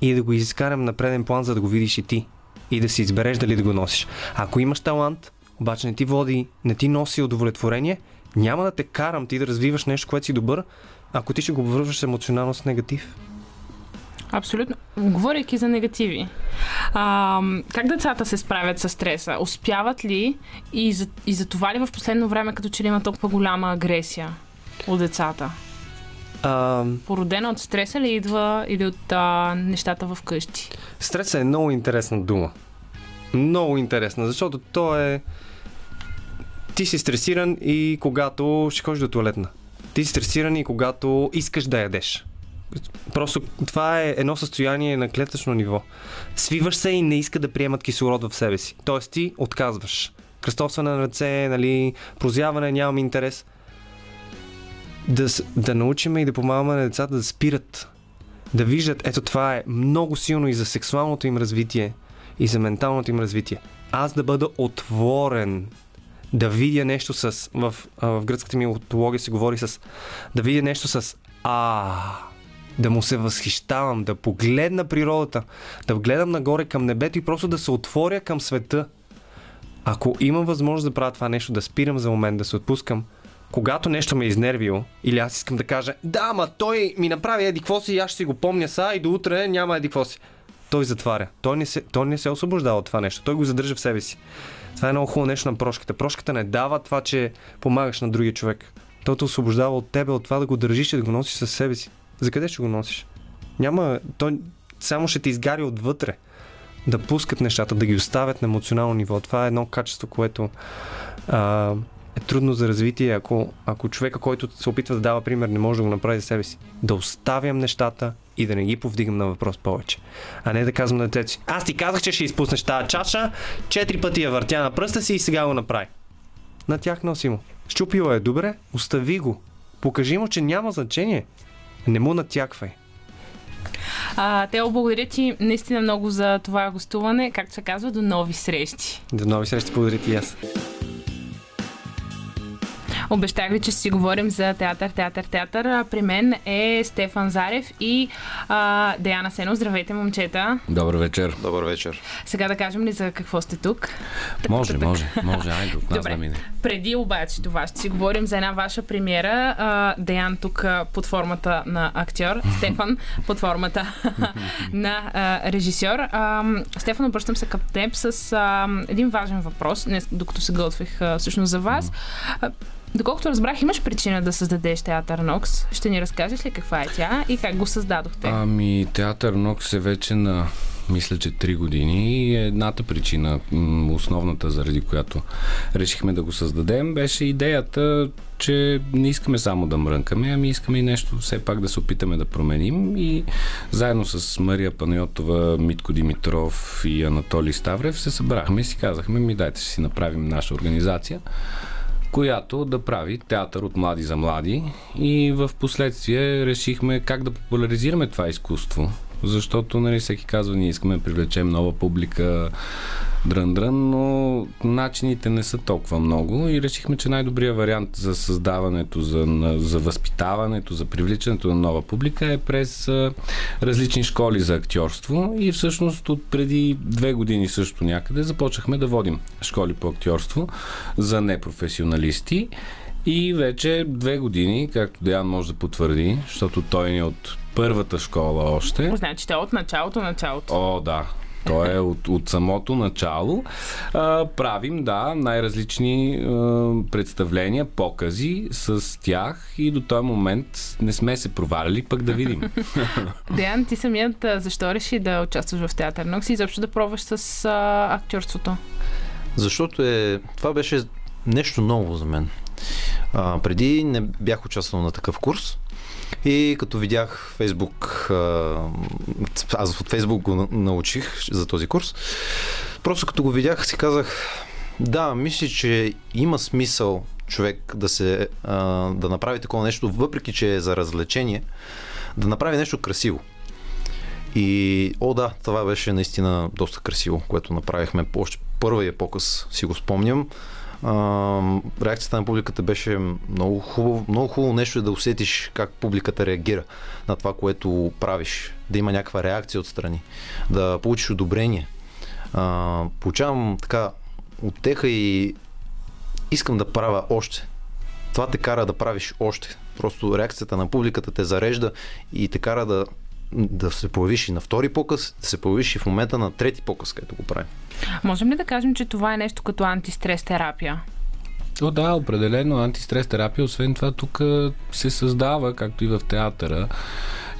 и да го изкарам на преден план, за да го видиш и ти. И да си избереш дали да го носиш. Ако имаш талант, обаче не ти води, не ти носи удовлетворение, няма да те карам ти да развиваш нещо, което си добър, ако ти ще го обвързваш емоционално с негатив.
Абсолютно. Говорейки за негативи, а, как децата се справят с стреса? Успяват ли и за, и за това ли в последно време като че ли има толкова голяма агресия от децата?
А,
Породена от стреса ли идва или от а, нещата в къщи?
Стресът е много интересна дума. Много интересна, защото то е... Ти си стресиран и когато ще ходиш до туалетна. Ти си стресиран и когато искаш да ядеш. Просто това е едно състояние на клетъчно ниво. Свиваш се и не иска да приемат кислород в себе си. Тоест ти отказваш. Кръстосване на ръце, нали, прозяване, нямам интерес. Да, да научим и да помагаме на децата да спират да виждат, ето това е много силно и за сексуалното им развитие, и за менталното им развитие. Аз да бъда отворен, да видя нещо с, в, в гръцката милотология се говори с, да видя нещо с а, да му се възхищавам, да погледна природата, да гледам нагоре към небето и просто да се отворя към света. Ако имам възможност да правя това нещо, да спирам за момент, да се отпускам, когато нещо ме е изнервило, или аз искам да кажа, да, ма той ми направи еди какво си аз ще си го помня са и до утре няма еди какво си. Той затваря. Той не, се, той не се освобождава от това нещо. Той го задържа в себе си. Това е много хубаво нещо на прошката. Прошката не дава това, че помагаш на другия човек. Той те освобождава от тебе, от това да го държиш и да го носиш със себе си. За къде ще го носиш? Няма. Той само ще те изгари отвътре. Да пускат нещата, да ги оставят на емоционално ниво. Това е едно качество, което а, е трудно за развитие, ако, ако човека, който се опитва да дава пример, не може да го направи за себе си. Да оставям нещата и да не ги повдигам на въпрос повече. А не да казвам на детето си, аз ти казах, че ще изпуснеш тази чаша, четири пъти я въртя на пръста си и сега го направи. На тях носи му. Щупила е добре, остави го. Покажи му, че няма значение. Не му натяквай.
А, Тео, благодаря ти наистина много за това гостуване. Както се казва, до нови срещи.
До нови срещи, благодаря ти и аз.
Обещах ви, че ще си говорим за театър, театър, театър. А, При мен е Стефан Зарев и а, Деяна Сено. Здравейте, момчета.
Добър вечер.
Добър вечер.
Сега да кажем ли за какво сте тук?
Може,
Тък, тък,
може, може. Айде от нас
Добре.
да мине.
Преди обаче това ще си говорим за една ваша премиера. А, Деян тук под формата на актьор, Стефан под формата на а, режисьор. А, Стефан, обръщам се към теб с а, един важен въпрос, днес, докато се готвих а, всъщност за вас. А, Доколкото разбрах, имаш причина да създадеш театър Нокс. Ще ни разкажеш ли каква е тя и как го създадохте?
Ами, театър Нокс е вече на мисля, че 3 години и едната причина, основната заради която решихме да го създадем, беше идеята, че не искаме само да мрънкаме, ами искаме и нещо все пак да се опитаме да променим и заедно с Мария Панайотова, Митко Димитров и Анатолий Ставрев се събрахме и си казахме, ми дайте ще си направим наша организация която да прави театър от млади за млади и в последствие решихме как да популяризираме това изкуство. Защото, нали, всеки казва, ние искаме да привлечем нова публика, дрън-дрън, но начините не са толкова много и решихме, че най-добрият вариант за създаването, за, за възпитаването, за привличането на нова публика е през а, различни школи за актьорство и всъщност от преди две години също някъде започнахме да водим школи по актьорство за непрофесионалисти и вече две години, както Деян може да потвърди, защото той ни е от първата школа още.
Значи, те от началото, началото.
О, да. То е от, от самото начало. А, правим, да, най-различни а, представления, покази с тях и до този момент не сме се провалили, пък да видим.
Деян, ти самият защо реши да участваш в театър Нокс и изобщо да пробваш с а, актьорството?
Защото е, това беше нещо ново за мен. А, преди не бях участвал на такъв курс и като видях Фейсбук, аз от Фейсбук го на- научих за този курс, просто като го видях си казах, да, мисля, че има смисъл човек да се да направи такова нещо, въпреки че е за развлечение, да направи нещо красиво. И, о да, това беше наистина доста красиво, което направихме още първия показ, си го спомням. Реакцията на публиката беше много хубаво, много хубаво нещо е да усетиш как публиката реагира на това, което правиш. Да има някаква реакция отстрани. Да получиш одобрение. А, получавам така отеха и искам да правя още. Това те кара да правиш още. Просто реакцията на публиката те зарежда и те кара да, да се появиш и на втори показ, да се появиш и в момента на трети показ, където го правим.
Можем ли да кажем, че това е нещо като антистрес терапия?
О, да, определено антистрес терапия. Освен това, тук се създава, както и в театъра,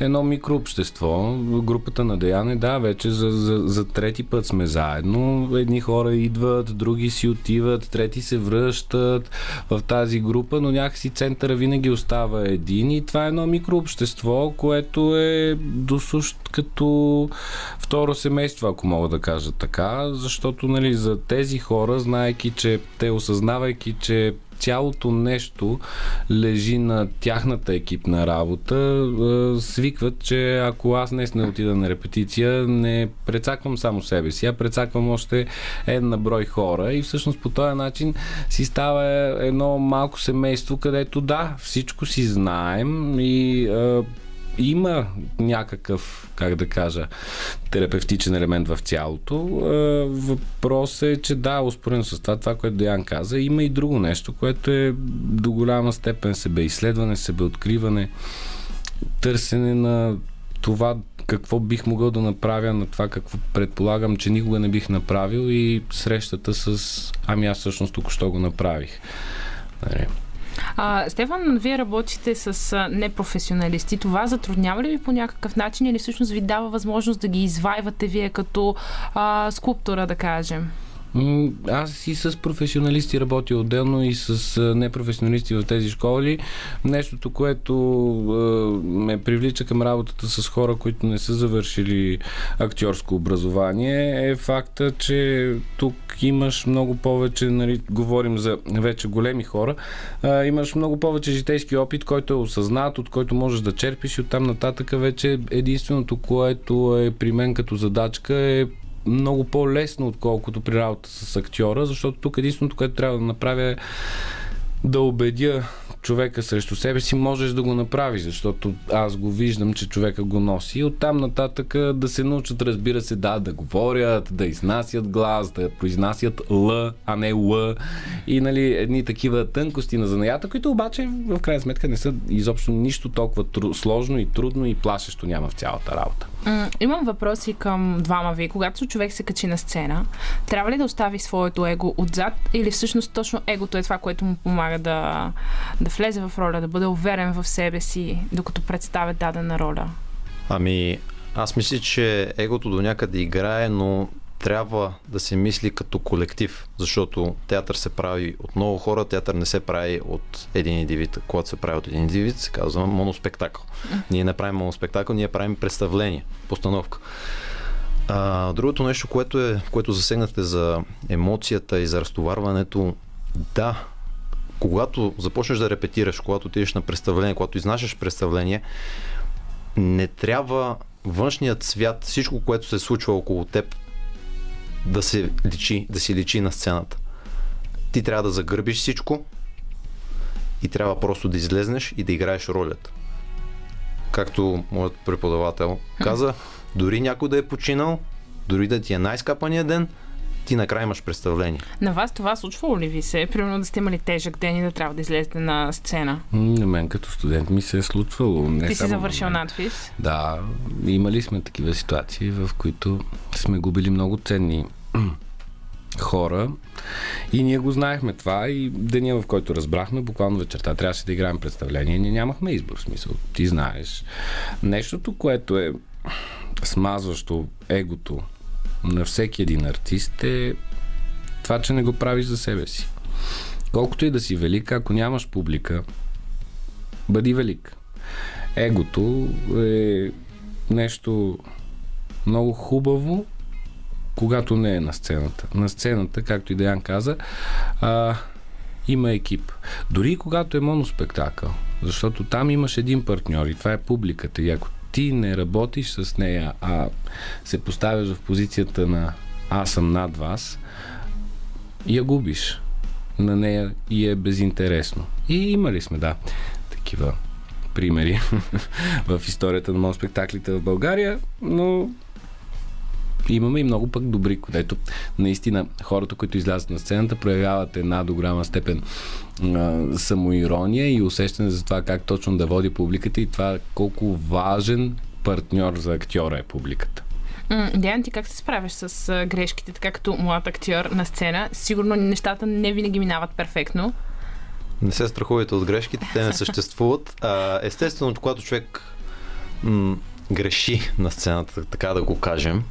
едно микрообщество. Групата на Деяне, да, вече за, за, за трети път сме заедно. Едни хора идват, други си отиват, трети се връщат в тази група, но някакси центъра винаги остава един и това е едно микрообщество, което е досущ като второ семейство, ако мога да кажа така, защото нали, за тези хора, знаеки, че те осъзнавайки, че цялото нещо лежи на тяхната екипна работа, свикват, че ако аз днес не отида на репетиция, не прецаквам само себе си, а прецаквам още една брой хора. И всъщност по този начин си става едно малко семейство, където да, всичко си знаем и има някакъв, как да кажа, терапевтичен елемент в цялото. Е, Въпрос е, че да, успорено с това, това, което Деян каза, има и друго нещо, което е до голяма степен себеизследване, себеоткриване, търсене на това какво бих могъл да направя, на това какво предполагам, че никога не бих направил и срещата с ами аз всъщност току-що го направих. Нали.
А, Стефан, вие работите с непрофесионалисти. Това затруднява ли ви по някакъв начин или всъщност ви дава възможност да ги извайвате вие като а, скулптора, да кажем?
Аз и с професионалисти работя отделно и с непрофесионалисти в тези школи. Нещото, което ме привлича към работата с хора, които не са завършили актьорско образование, е факта, че тук имаш много повече, нали, говорим за вече големи хора, имаш много повече житейски опит, който е осъзнат, от който можеш да черпиш и оттам нататък вече единственото, което е при мен като задачка е много по-лесно, отколкото при работа с актьора, защото тук единственото, което трябва да направя е да убедя човека срещу себе си, можеш да го направиш, защото аз го виждам, че човека го носи. И оттам нататък да се научат, разбира се, да, да говорят, да изнасят глас, да произнасят Л, а не Л. И нали, едни такива тънкости на занаята, които обаче в крайна сметка не са изобщо нищо толкова тру- сложно и трудно и плашещо няма в цялата работа.
Имам въпроси към двама ви. Когато човек се качи на сцена, трябва ли да остави своето его отзад или всъщност точно егото е това, което му помага да, да влезе в роля, да бъде уверен в себе си, докато представя дадена роля?
Ами, аз мисля, че егото до някъде играе, но трябва да се мисли като колектив, защото театър се прави от много хора, театър не се прави от един индивид. Когато се прави от един индивид, се казва моноспектакъл. Ние не правим моноспектакъл, ние правим представление, постановка. А, другото нещо, което, е, което засегнахте за емоцията и за разтоварването, да, когато започнеш да репетираш, когато отидеш на представление, когато изнасяш представление, не трябва външният свят, всичко, което се случва около теб, да се личи, да си личи на сцената. Ти трябва да загърбиш всичко и трябва просто да излезнеш и да играеш ролята. Както моят преподавател каза, дори някой да е починал, дори да ти е най-скапания ден, ти накрая имаш представление.
На вас това случвало ли ви се? Примерно да сте имали тежък ден и да трябва да излезете на сцена.
На мен като студент ми се е случвало. Не
Ти си завършил надфис.
Да, имали сме такива ситуации, в които сме губили много ценни хора и ние го знаехме това и деня в който разбрахме, буквално вечерта трябваше да играем представление, ние нямахме избор, в смисъл, ти знаеш. Нещото, което е смазващо егото на всеки един артист е това, че не го правиш за себе си. Колкото и да си велик, ако нямаш публика, бъди велик. Егото е нещо много хубаво, когато не е на сцената. На сцената, както и Деян каза, а, има екип. Дори когато е моноспектакъл, защото там имаш един партньор и това е публиката. И ако ти не работиш с нея, а се поставяш в позицията на аз съм над вас, я губиш на нея и е безинтересно. И имали сме, да, такива примери в историята на моноспектаклите в България, но имаме и много пък добри, където наистина хората, които излязат на сцената, проявяват една до голяма степен а, самоирония и усещане за това как точно да води публиката и това колко важен партньор за актьора е публиката.
Диан, ти как се справяш с грешките, така като млад актьор на сцена? Сигурно нещата не винаги минават перфектно.
Не се страхувайте от грешките, те не съществуват. А, естествено, когато човек м- греши на сцената, така да го кажем,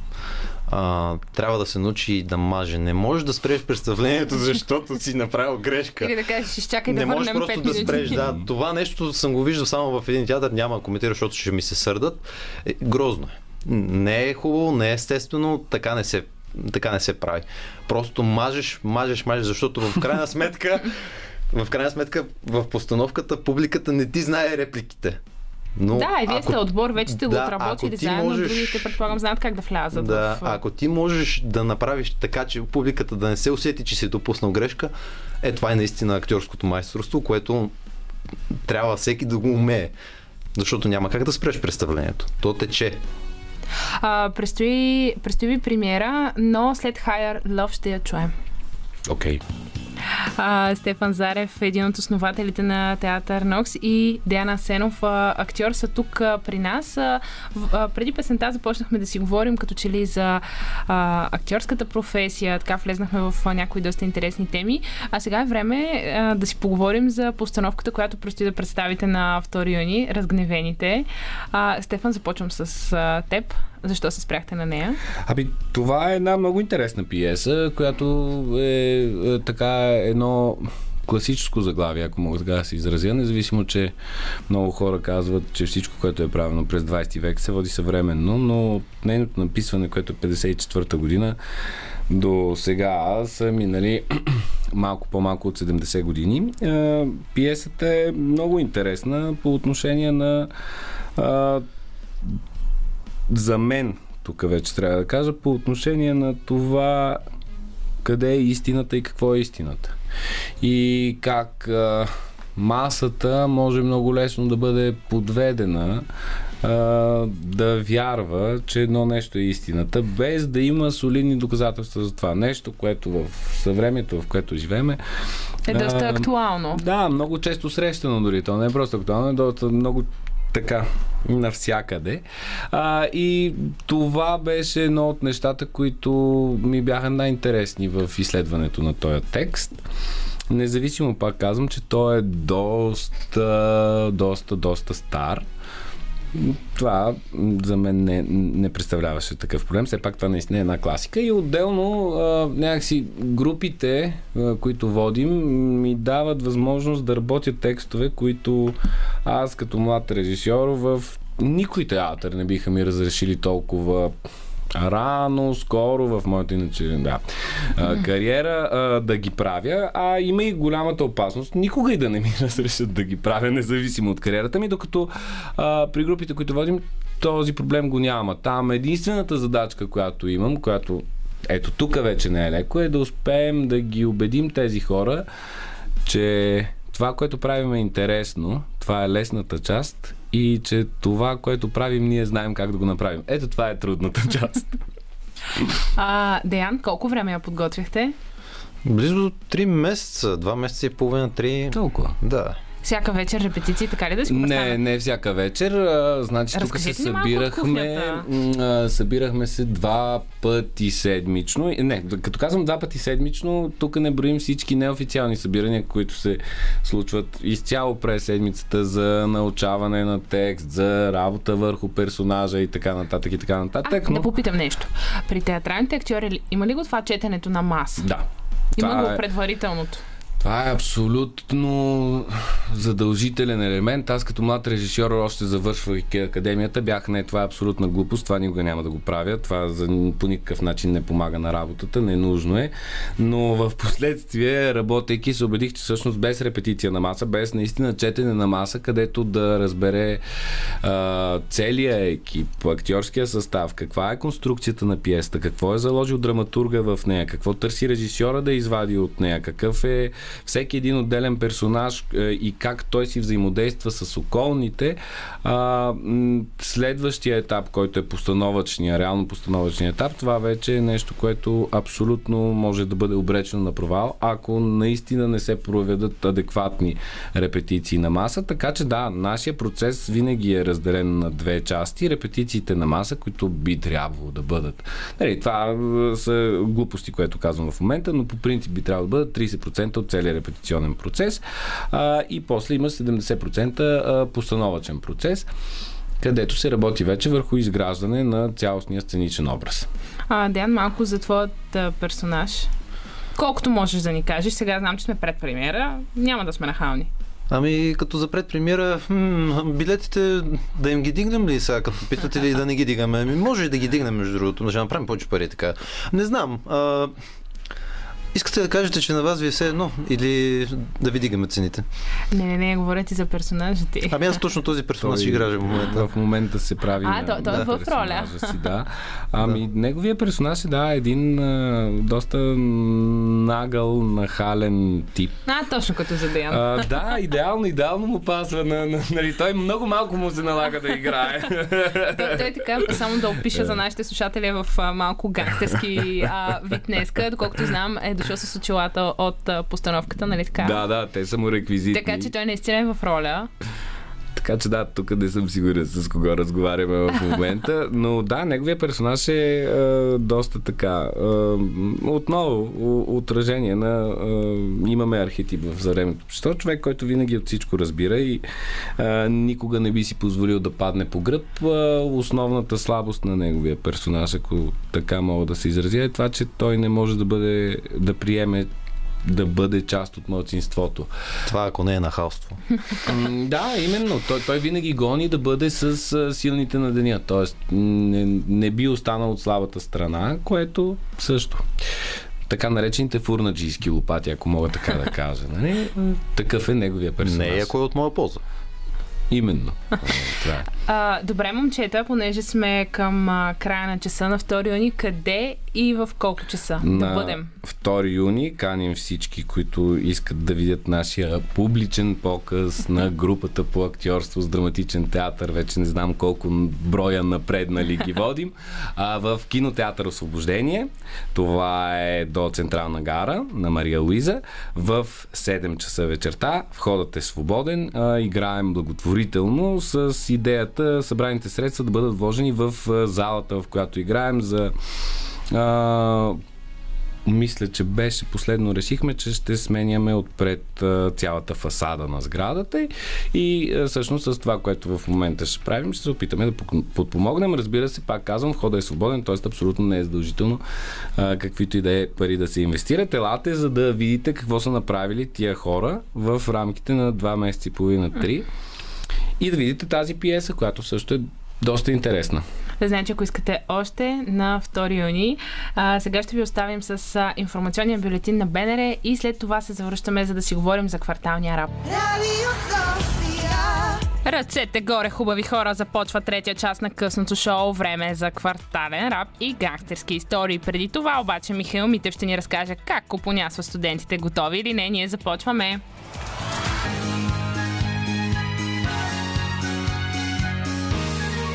а, трябва да се научи да маже. Не можеш да спреш представлението, защото си направил грешка.
Или да кажеш, изчакай
не
да
можеш
върнем
просто
5
да спреш. Да, това нещо съм го виждал само в един театър, няма да коментирам, защото ще ми се сърдат. Е, грозно е. Не е хубаво, не е естествено, така не се, така не се прави. Просто мажеш, мажеш, мажеш, защото в крайна сметка в крайна сметка в постановката публиката не ти знае репликите. Но
Да, и вие
ако-
сте отбор, вече сте го
да,
отработили
ако ти
заедно,
можеш-
другите предполагам знаят как да влязат
Да,
в...
ако ти можеш да направиш така, че публиката да не се усети, че си допуснал грешка, е това е наистина актьорското майсторство, което трябва всеки да го умее. Защото няма как да спреш представлението. То тече.
А, предстои, предстои ви премиера, но след Higher Love ще я чуем.
Окей. Okay.
А, Стефан Зарев, един от основателите на театър Нокс и Диана Сенов, а, актьор, са тук а, при нас. А, а, преди песента започнахме да си говорим като че ли за а, актьорската професия, така влезнахме в а, някои доста интересни теми. А сега е време а, да си поговорим за постановката, която предстои да представите на 2 юни, Разгневените. А, Стефан, започвам с а, теб. Защо се спряхте на нея?
Ами, това е една много интересна пиеса, която е, е така едно класическо заглавие, ако мога така да се изразя, независимо, че много хора казват, че всичко, което е правено през 20 век се води съвременно, но от нейното написване, което е 54-та година, до сега са минали малко по-малко от 70 години. Е, Пиесата е много интересна по отношение на за мен, тук вече трябва да кажа, по отношение на това къде е истината и какво е истината. И как а, масата може много лесно да бъде подведена а, да вярва, че едно нещо е истината, без да има солидни доказателства за това. Нещо, което в съвремието, в което живееме,
Е доста
а,
актуално.
да, много често срещано дори. То не е просто актуално, е доста много така навсякъде. А, и това беше едно от нещата, които ми бяха най-интересни в изследването на този текст. Независимо, пак казвам, че той е доста, доста, доста стар. Това за мен не, не представляваше такъв проблем. Все пак това наистина е една класика. И отделно а, някакси групите, а, които водим, ми дават възможност да работя текстове, които аз като млад режисьор в никой театър не биха ми разрешили толкова рано, скоро в моята иначе да, а, кариера а, да ги правя, а има и голямата опасност никога и да не ми разрешат да ги правя, независимо от кариерата ми, докато а, при групите, които водим, този проблем го няма. Там единствената задачка, която имам, която ето тук вече не е леко, е да успеем да ги убедим тези хора, че това, което правим е интересно, това е лесната част и че това, което правим, ние знаем как да го направим. Ето това е трудната част.
А, Деян, колко време я подготвяхте?
Близо 3 месеца, 2 месеца и половина, 3.
Толкова.
Да.
Всяка вечер репетиции, така ли да си го
Не, не всяка вечер. А, значи тук се събирахме. а, събирахме се два пъти седмично. Не, като казвам два пъти седмично, тук не броим всички неофициални събирания, които се случват изцяло през седмицата за научаване на текст, за работа върху персонажа и така нататък и така нататък.
А, да попитам нещо. При театралните актьори има ли го това четенето на маса?
Да.
Има
Това
го
е-
предварителното.
Това е абсолютно задължителен елемент. Аз като млад режисьор, още завършвайки академията, бях не, това е абсолютна глупост, това никога няма да го правя, това за, по никакъв начин не помага на работата, ненужно е. Но в последствие, работейки, се убедих, че всъщност без репетиция на маса, без наистина четене на маса, където да разбере а, целият екип, актьорския състав, каква е конструкцията на пиеста, какво е заложил драматурга в нея, какво търси режисьора да извади от нея, какъв е всеки един отделен персонаж е, и как той си взаимодейства с околните. Следващия етап, който е постановъчния, реално постановъчния етап, това вече е нещо, което абсолютно може да бъде обречено на провал, ако наистина не се проведат адекватни репетиции на маса. Така че да, нашия процес винаги е разделен на две части. Репетициите на маса, които би трябвало да бъдат. Нали, това е, са глупости, което казвам в момента, но по принцип би трябвало да бъдат 30% от целия репетиционен процес. А, и после има 70% а, постановъчен процес където се работи вече върху изграждане на цялостния сценичен образ.
А, Деян, малко за твоят а, персонаж. Колкото можеш да ни кажеш, сега знам, че сме пред премиера, няма да сме нахални.
Ами, като за предпремиера, хм, билетите да им ги дигнем ли сега, като питате ли да не ги дигаме? Ами, може и да ги дигнем, между другото, да ще направим повече пари така. Не знам. А, искате да кажете, че на вас ви е все едно или да ви дигаме цените?
Не, не, не, говоря ти за персонажа ти.
Ами аз точно този персонаж
Той
играя в момента.
В момента се прави
А, той- той е в роля.
Си, да. Ами, неговия персонаж е, да, един а, доста нагъл, нахален тип.
А, точно като за Деян.
А, да, идеално, идеално му пасва. На, на, нали, той много малко му се налага да играе.
Той, той така, само да опиша за нашите слушатели е в а, малко гангстерски а, вид днеска. Доколкото знам, е дошъл с очилата от постановката, нали така?
да, да, те са му реквизити.
Така че той наистина е в роля.
Така че да, тук не съм сигурен с кого разговаряме в момента, но да, неговия персонаж е а, доста така. А, отново, отражение на. А, имаме архетип в съвременното общество. Човек, който винаги от всичко разбира и а, никога не би си позволил да падне по гръб. А, основната слабост на неговия персонаж, ако така мога да се изразя, е това, че той не може да бъде да приеме да бъде част от младсинството.
Това ако не е нахалство.
М, Да, именно. Той, той винаги гони да бъде с а, силните на деня. Тоест, не, не би останал от слабата страна, което също. Така наречените фурнаджийски лопати, ако мога така да кажа. Нали? Такъв е неговия персонаж.
Не ако е от моя полза.
Именно. Това е.
А, добре, момчета, понеже сме към а, края на часа на 2 юни, къде и в колко часа да
На
бъдем?
2 юни каним всички, които искат да видят нашия публичен показ на групата по актьорство с драматичен театър. Вече не знам колко броя напреднали ги водим. А, в кинотеатър Освобождение. Това е до Централна гара на Мария Луиза. В 7 часа вечерта. Входът е свободен. А, играем благотворително с идеята събраните средства да бъдат вложени в залата, в която играем за а, мисля, че беше последно решихме, че ще сменяме отпред цялата фасада на сградата и всъщност с това, което в момента ще правим, ще се опитаме да подпомогнем. Разбира се, пак казвам, входа е свободен, т.е. абсолютно не е задължително каквито и да е пари да се инвестират. Елате, за да видите какво са направили тия хора в рамките на 2 месеца и половина-3 и да видите тази пиеса, която също е доста интересна.
Да знаете, че ако искате още на 2 юни, а, сега ще ви оставим с а, информационния бюлетин на БНР и след това се завръщаме, за да си говорим за кварталния рап.
София.
Ръцете горе, хубави хора, започва третия част на късното шоу. Време е за квартален рап и гангстерски истории. Преди това обаче Михаил Митев ще ни разкаже как купонясва студентите. Готови или не? Ние започваме.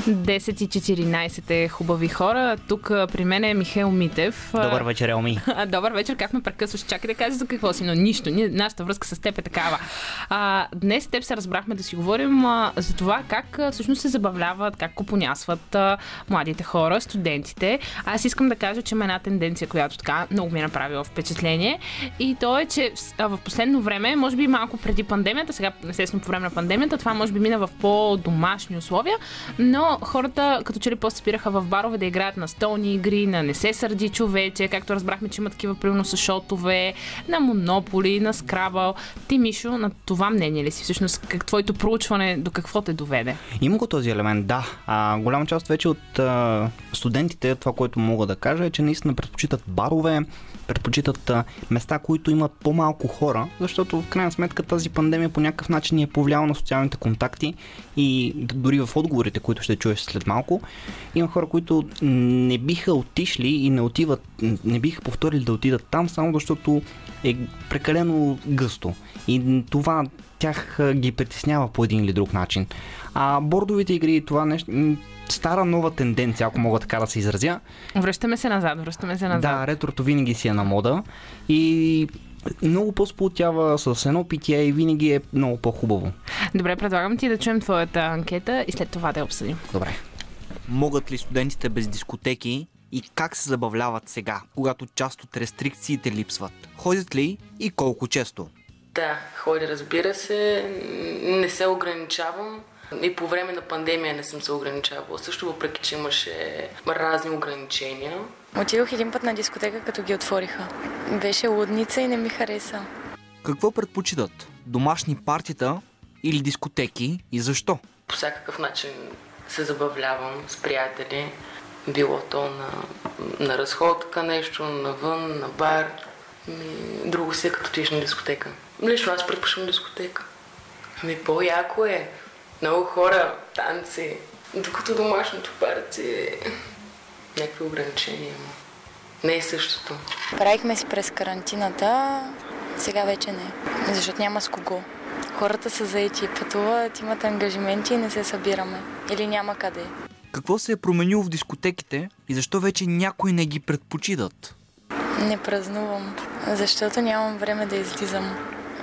10 и 14 е хубави хора. Тук при мен е Михаил Митев.
Добър вечер, Елми.
Добър вечер, как ме прекъсваш? Чакай да кажа за какво си, но нищо. Ние, нашата връзка с теб е такава. А, днес с теб се разбрахме да си говорим а, за това как а, всъщност се забавляват, как купонясват а, младите хора, студентите. Аз искам да кажа, че има една тенденция, която така много ми е направила впечатление. И то е, че а, в последно време, може би малко преди пандемията, сега естествено по време на пандемията, това може би мина в по-домашни условия, но хората като че ли после спираха в барове да играят на столни игри, на не се сърди човече, както разбрахме, че има такива примерно с шотове, на монополи, на скрабъл. Ти, Мишо, на това мнение ли си? Всъщност, как твоето проучване до какво те доведе?
Има го този елемент, да. А, голяма част вече от а, студентите, това, което мога да кажа е, че наистина предпочитат барове, предпочитат а, места, които имат по-малко хора, защото в крайна сметка тази пандемия по някакъв начин ни е повлияла на социалните контакти и дори в отговорите, които ще чуеш след малко, има хора, които не биха отишли и не отиват, не биха повторили да отидат там, само защото е прекалено гъсто. И това тях ги притеснява по един или друг начин. А бордовите игри, това нещо, стара нова тенденция, ако мога така да се изразя.
Връщаме се назад, връщаме се назад.
Да, ретрото винаги си е на мода и много по-сполутява с едно питие и винаги е много по-хубаво.
Добре, предлагам ти да чуем твоята анкета и след това да я обсъдим.
Добре. Могат ли студентите без дискотеки и как се забавляват сега, когато част от рестрикциите липсват? Ходят ли и колко често?
Да, ходя, разбира се. Не се ограничавам. И по време на пандемия не съм се ограничавала. Също въпреки, че имаше разни ограничения.
Отидох един път на дискотека, като ги отвориха. Беше лудница и не ми хареса.
Какво предпочитат? Домашни партита или дискотеки и защо?
По всякакъв начин се забавлявам с приятели. Било то на, на разходка нещо, навън, на бар. Друго си е като отидеш на дискотека. Лично аз предпочитам дискотека. Ами по-яко е. Много хора, танци. Докато домашното парти е някакви ограничения има. Не е същото.
Правихме си през карантината, сега вече не. Защото няма с кого. хората са заети, пътуват, имат ангажименти и не се събираме. Или няма къде.
Какво се е променило в дискотеките и защо вече някои не ги предпочитат?
Не празнувам, защото нямам време да излизам.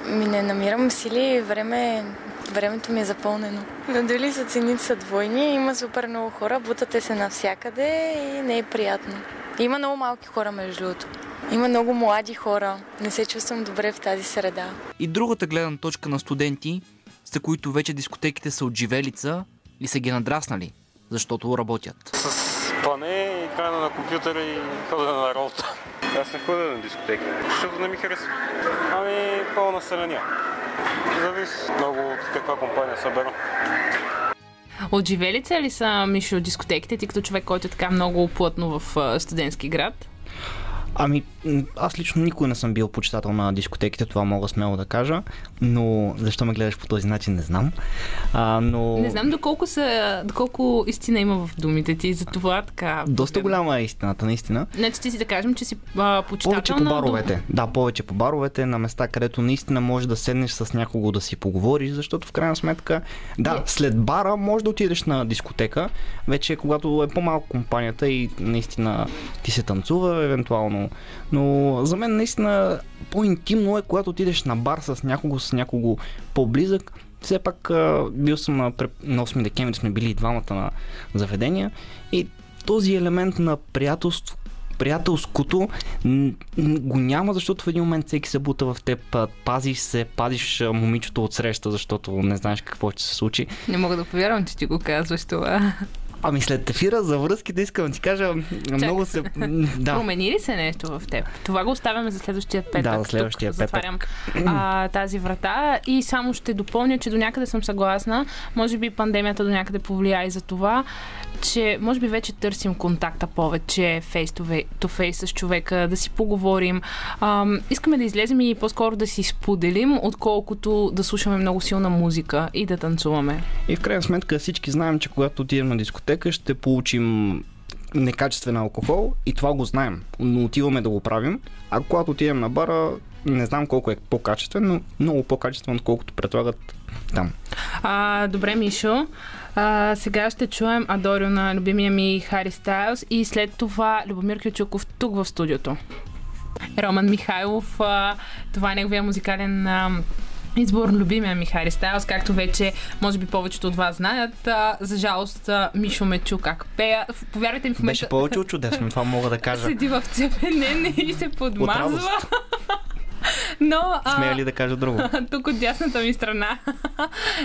Ми не намирам сили и време, времето ми е запълнено. Надали са цените са двойни, има супер много хора, бутате се навсякъде и не е приятно. Има много малки хора, между другото. Има много млади хора. Не се чувствам добре в тази среда.
И другата гледна точка на студенти, за които вече дискотеките са отживелица или са ги надраснали, защото работят.
С пане и крайна на компютъра и ходене на работа. Аз не ходя на дискотека, защото не ми харесва. Ами, пълно население. Зависи много от каква компания събера.
Отживелица ли са, Мишо, дискотеките, ти като човек, който е така много плътно в студентски град?
Ами, аз лично никой не съм бил почитател на дискотеките, това мога смело да кажа, но защо ме гледаш по този начин, не знам. А, но...
Не знам доколко, са, доколко истина има в думите ти, за това така...
Доста голяма е истината, наистина.
Значи ти си да кажем, че си а, почитател
Повече по баровете. Да, повече по баровете, на места, където наистина можеш да седнеш с някого да си поговориш, защото в крайна сметка, да, след бара може да отидеш на дискотека, вече когато е по-малко компанията и наистина ти се танцува, евентуално. Но за мен наистина по-интимно е, когато отидеш на бар с някого, с някого по-близък. Все пак бил съм на, на 8 декември, сме били и двамата на заведения и този елемент на приятелство, приятелското го няма, защото в един момент всеки се бута в теб, пазиш се, пазиш момичето от среща, защото не знаеш какво ще се случи.
Не мога да повярвам, че ти го казваш това.
Ами след ефира за връзките искам да ти кажа, много се... Да.
Промени ли се нещо в теб? Това го оставяме за следващия петък.
Да, за следващия
Тук
петък.
Затварям а, тази врата и само ще допълня, че до някъде съм съгласна. Може би пандемията до някъде повлия и за това, че може би вече търсим контакта повече фейс to face с човека, да си поговорим. Ам, искаме да излезем и по-скоро да си споделим, отколкото да слушаме много силна музика и да танцуваме.
И в крайна сметка всички знаем, че когато отидем на дискотека ще получим некачествен алкохол и това го знаем, но отиваме да го правим. А когато отидем на бара, не знам колко е по-качествен, но много по-качествен, отколкото предлагат там.
А, добре, Мишо. А, сега ще чуем Адорио на любимия ми Хари Стайлз и след това Любомир Кючуков тук в студиото. Роман Михайлов, а, това е неговия музикален а, избор, любимия ми Хари Стайлз, както вече може би повечето от вас знаят. А, за жалост а, Мишо ме чу как пея. Повярвайте ми в момента...
Беше повече от чудесно, това мога да кажа.
Седи в цепенене и се подмазва. Но а,
Смея ли да кажа друго?
тук от дясната ми страна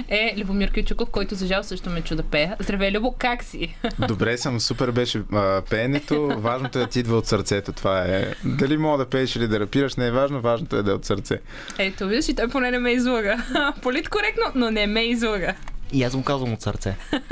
е Любомир Кючуков, който за жал също ме чу да пея. Здравей, Любо, как си?
Добре съм, супер беше а, пеенето. Важното е да ти идва от сърцето. Това е. Дали мога да пееш или да рапираш, не е важно. Важното е да е от сърце.
Ето, виждаш и той поне не ме излага. Политкоректно, но не ме излага.
И аз го казвам от сърце.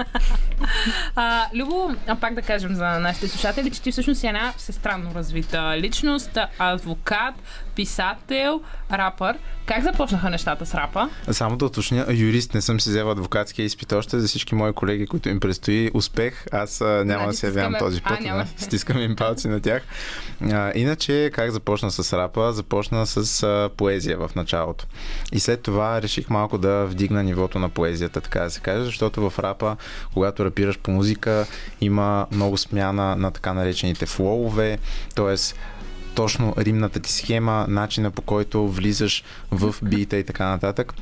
А, Любо, а пак да кажем за нашите слушатели, че ти всъщност си една всестранно развита личност, адвокат, писател, рапър. Как започнаха нещата с рапа?
Само да уточня, юрист не съм си взел адвокатския изпит още за всички мои колеги, които им предстои успех. Аз а, няма
Значи
да се явявам този
А,
път.
няма.
да, стискам им палци на тях. А, иначе, как започна с рапа? Започна с а, поезия в началото. И след това реших малко да вдигна нивото на поезията, така да се каже, защото в рапа, когато рапираш по музика, има много смяна на така наречените флоуве, т.е точно римната ти схема, начина по който влизаш в бита и така нататък.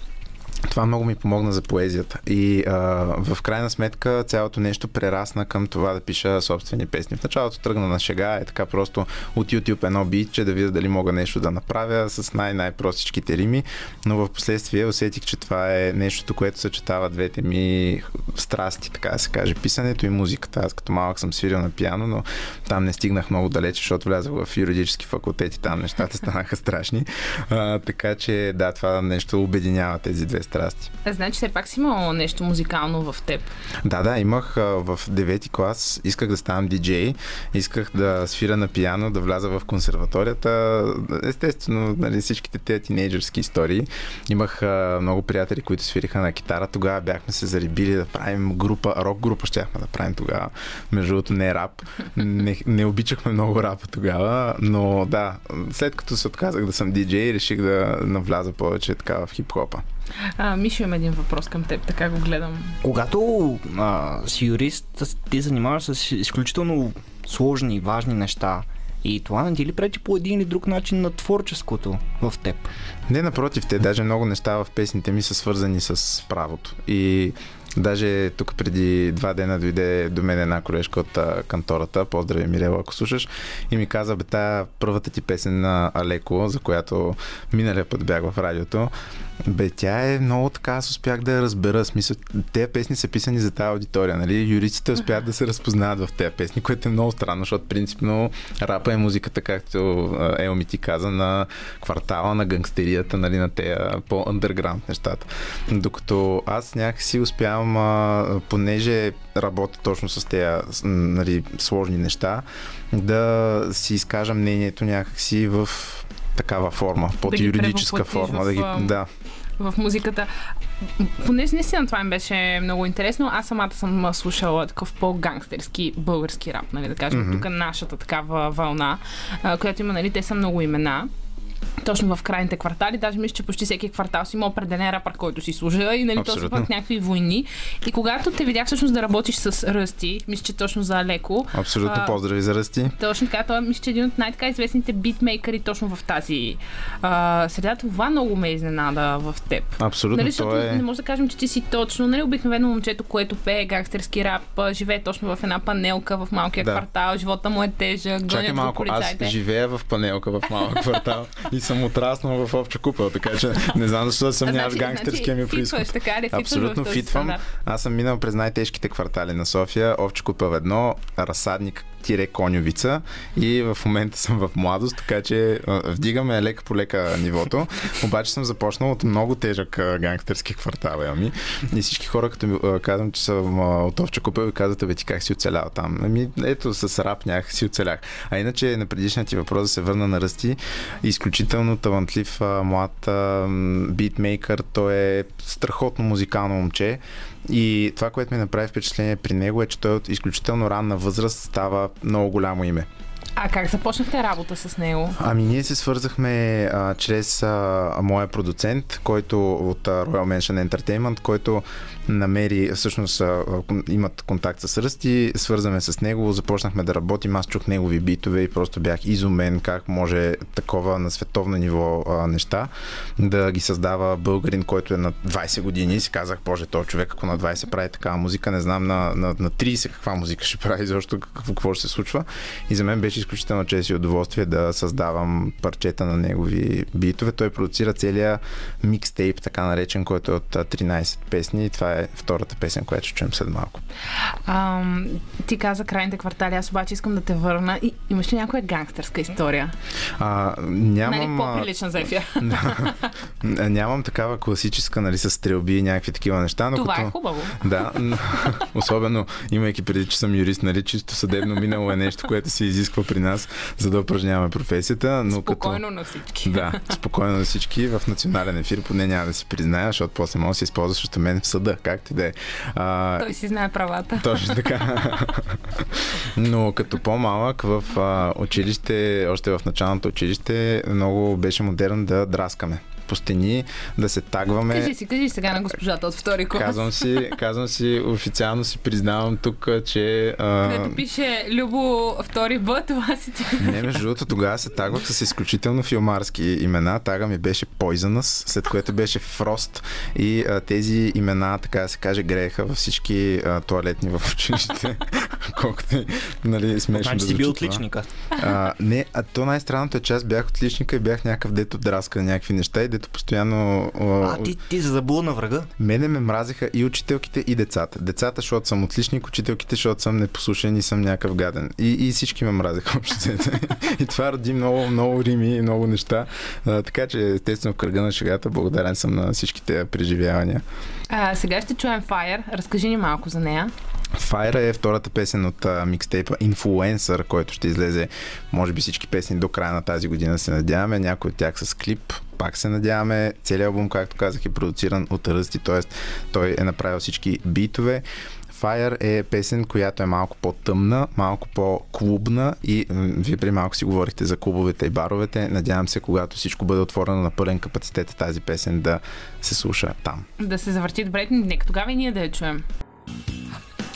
Това много ми помогна за поезията. И а, в крайна сметка цялото нещо прерасна към това да пиша собствени песни. В началото тръгна на шега, е така просто от YouTube едно битче, да видя дали мога нещо да направя с най-най-простичките рими, но в последствие усетих, че това е нещото, което съчетава двете ми страсти, така да се каже, писането и музиката. Аз като малък съм свирил на пиано, но там не стигнах много далече, защото влязах в юридически факултет и там нещата станаха страшни. А, така че да, това нещо обединява тези две страсти.
А, значи все пак си имал нещо музикално в теб.
Да, да, имах в девети клас, исках да ставам диджей, исках да свира на пиано, да вляза в консерваторията. Естествено, нали, всичките тези тинейджърски истории. Имах много приятели, които свириха на китара. Тогава бяхме се зарибили да правим група, рок група щяхме да правим тогава. Между другото не рап. Не, не обичахме много рапа тогава, но да, след като се отказах да съм диджей, реших да навляза повече така в хип-хопа.
А, Мишо има един въпрос към теб, така го гледам.
Когато а, си юрист, ти занимаваш с изключително сложни и важни неща. И това не ти ли пречи по един или друг начин на творческото в теб?
Не, напротив, те даже много неща в песните ми са свързани с правото. И Даже тук преди два дена дойде до мен една колежка от кантората, поздрави Мирела, ако слушаш, и ми каза, бе, тая първата ти песен на Алеко, за която миналия път бях в радиото, бе, тя е много така, аз успях да я разбера. Смисъл, тези песни са писани за тази аудитория, нали? Юристите успяват да се разпознават в тези песни, което е много странно, защото принципно рапа е музиката, както Елми ти каза, на квартала, на гангстерията, нали, на тези по-underground нещата. Докато аз някакси успявам, а, понеже работя точно с тези нали, сложни неща, да си изкажа мнението някакси в такава форма, под
ги
юридическа форма.
в,
Да, ги, да.
в музиката. Понеже наистина това ми беше много интересно, аз самата съм слушала такъв по-гангстерски български рап, нали, да кажем, mm-hmm. тук нашата такава вълна, която има, нали, те са много имена точно в крайните квартали. Даже мисля, че почти всеки квартал си има определен рапър, който си служа и нали, то са
Абсолютно.
пък някакви войни. И когато те видях всъщност да работиш с Ръсти, мисля, че точно за Алеко.
Абсолютно
а,
поздрави за Ръсти.
Точно така, той мисля, че е един от най-така известните битмейкъри точно в тази а, среда. Това много ме изненада в теб.
Абсолютно,
Нали, защото
то е-
не може да кажем, че ти си точно, нали, обикновено момчето, което пее гангстерски рап, живее точно в една панелка в малкия
Да.
квартал, живота му е тежък,
Чакай малко, аз живея в панелка в малък квартал и съм отраснал в обща купел, така че не знам защо да съмняваш
Значи-
гангстерския ми
значи
происход.
така ли?
Абсолютно
в
фитвам. Аз съм минал през най-тежките квартали на София, Овче купел едно, разсадник тире конювица и в момента съм в младост, така че вдигаме лека по лека нивото. Обаче съм започнал от много тежък гангстерски квартал, Ами. И всички хора, като ми казвам, че съм от Овче купел, казват, бе ти как си оцелял там? Ами, ето с рап някак си оцелях. А иначе на предишния ти въпрос да се върна на Ръсти, изключително талантлив млад битмейкър, той е страхотно музикално момче. И това, което ми направи впечатление при него е, че той от изключително ранна възраст става много голямо име.
А как започнахте работа с него?
Ами ние се свързахме а, чрез а, моя продуцент, който от а, Royal Mansion Entertainment, който намери, всъщност имат контакт с Ръсти, свързаме с него, започнахме да работим, аз чух негови битове и просто бях изумен как може такова на световно ниво а, неща да ги създава българин, който е на 20 години и си казах, боже, този човек ако на 20 прави такава музика, не знам на, на, на 30 каква музика ще прави, защото какво, какво ще се случва. И за мен беше изключително чест и удоволствие да създавам парчета на негови битове. Той продуцира целия микстейп, така наречен, който е от а, 13 песни това е втората песен, която ще чуем след малко.
Ам, ти каза крайните квартали, аз обаче искам да те върна. И, имаш ли някоя гангстерска история?
А, нямам...
нали,
а,
по-прилична за ефир.
Нямам такава класическа, нали, с стрелби и някакви такива неща. Но
Това
като...
е хубаво.
Да, но, особено имайки преди, че съм юрист, нали, чисто съдебно минало е нещо, което се изисква при нас, за да упражняваме професията. Но
Спокойно
като...
на всички.
Да, спокойно на всички. В национален ефир поне няма да си призная, защото после може да се използва срещу мен в съда, както и да е.
Той си знае правата.
точно така. Но като по-малък в а, училище, още в началното училище, много беше модерно да драскаме по стени, да се тагваме.
Кажи си, кажи сега на госпожата от втори клас.
Казвам си, казвам си, официално си признавам тук, че... А...
Където пише Любо втори Б, това си ти.
Не, между другото, тогава се тагвах с изключително филмарски имена. Тага ми беше Poisonous, след което беше Frost и а, тези имена, така да се каже, грееха във всички а, туалетни в училище. Колкото нали, смешно
Значи
да
си бил отличника.
А, не, а то най-странното е, че аз бях отличника и бях някакъв дето драска някакви неща и дето постоянно...
А, ти, ти се забула на врага.
Мене ме мразиха и учителките, и децата. Децата, защото съм отличник, учителките, защото съм непослушен и съм някакъв гаден. И, и всички ме мразиха общо. И това роди много, много рими и много неща. А, така че, естествено, в кръга на шегата, благодарен съм на всичките преживявания.
А, сега ще чуем Fire. Разкажи ни малко за нея.
Fire е втората песен от а, микстейпа Influencer, който ще излезе, може би всички песни до края на тази година се надяваме. Някои от тях с клип, пак се надяваме. Целият албум, както казах, е продуциран от Ръсти, т.е. той е направил всички битове. Fire е песен, която е малко по-тъмна, малко по-клубна и вие при малко си говорихте за клубовете и баровете. Надявам се, когато всичко бъде отворено на пълен капацитет, тази песен да се слуша там.
Да се завърти добре, нека тогава и ние да я чуем.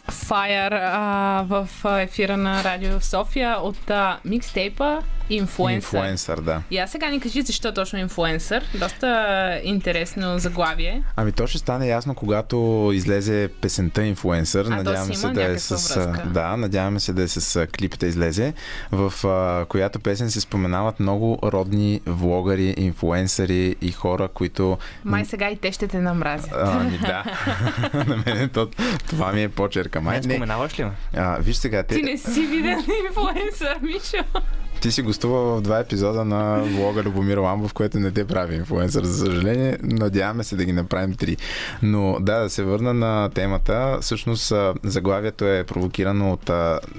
Fire а, в ефира на Радио София от а, микстейпа Influencer.
Инфлуенсър, да.
И аз сега ни кажи защо точно инфлуенсър. Доста интересно заглавие.
Ами то ще стане ясно, когато излезе песента Надяваме
си
се да е с.
връзка.
Да, надяваме се да е с а, клип да излезе, в а, която песен се споменават много родни влогари, инфлуенсъри и хора, които.
Май сега и те ще те намразят.
Ами да. На мен то, това ми е почерка. Май,
Не, споменаваш ли ме?
А, виж сега, те,
Ти не си виден инфлуенсър, Мишо.
Ти си гостува в два епизода на влога Любомир Ламбов, което не те прави инфлуенсър, за съжаление. Надяваме се да ги направим три. Но да, да се върна на темата. Всъщност заглавието е провокирано от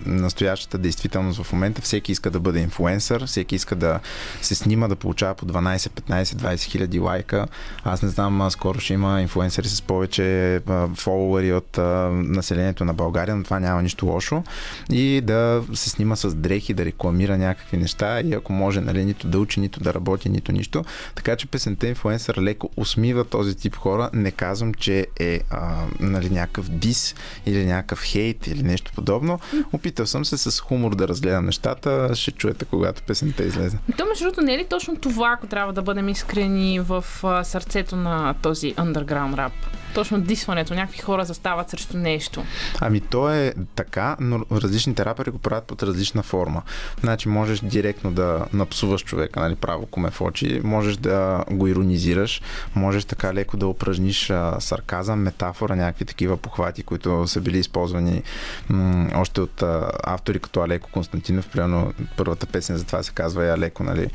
настоящата действителност в момента. Всеки иска да бъде инфлуенсър, всеки иска да се снима, да получава по 12, 15, 20 хиляди лайка. Аз не знам, скоро ще има инфлуенсъри с повече фолуари от населението на България, но това няма нищо лошо. И да се снима с дрехи, да рекламира някакви неща и ако може, нали, нито да учи, нито да работи, нито нищо. Така че песента инфлуенсър леко усмива този тип хора. Не казвам, че е а, нали, някакъв дис или някакъв хейт или нещо подобно. Опитал съм се с хумор да разгледам нещата. Ще чуете, когато песента излезе.
То, между другото, не е ли точно това, ако трябва да бъдем искрени в сърцето на този underground рап? Точно дисването. Някакви хора застават срещу нещо.
Ами то е така, но различните рапъри го правят под различна форма. Значи можеш директно да напсуваш човека, нали, право коме в очи, можеш да го иронизираш, можеш така леко да упражниш а, сарказъм, метафора, някакви такива похвати, които са били използвани м- още от а, автори като Алеко Константинов, примерно първата песен за това се казва е Алеко, нали.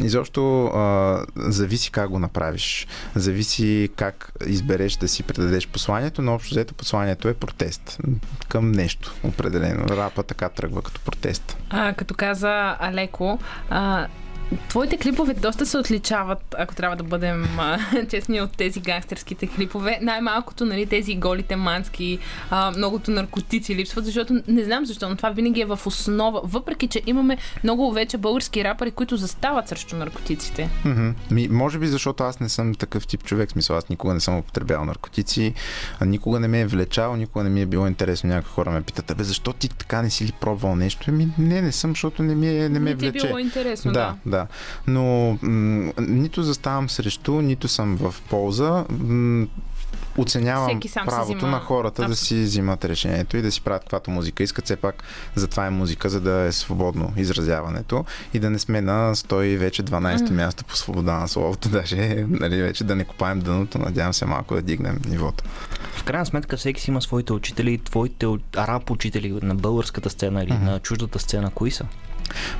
Изобщо а, зависи как го направиш, зависи как избереш да си предадеш посланието, но общо взето посланието е протест към нещо определено. Рапа така тръгва като протест.
А, като каза Алеко, а, твоите клипове доста се отличават, ако трябва да бъдем а, честни, от тези гангстерските клипове. Най-малкото, нали, тези голите мански, а, многото наркотици липсват, защото не знам защо, но това винаги е в основа. Въпреки, че имаме много вече български рапъри, които застават срещу наркотиците.
Мгм. Ми, може би защото аз не съм такъв тип човек. Смисъл, аз никога не съм употребявал наркотици, а никога не ме е влечал, никога не ми е било интересно. Някои хора ме питат, абе, защо ти така не си ли пробвал нещо? Ами, не, не съм, защото не, ми е, не ме
Не ти е било интересно, да.
да. да. Но м- нито заставам срещу, нито съм в полза. М- оценявам правото
взима-
на хората да си взимат решението и да си правят каквато музика искат. Все пак затова е музика, за да е свободно изразяването и да не сме на 100 и вече 12
М.
място по свобода на словото. Даже нали, вече да не копаем дъното, надявам се малко да дигнем нивото.
В крайна сметка всеки си има своите учители, твоите рап учители на българската сцена или на чуждата сцена, кои са?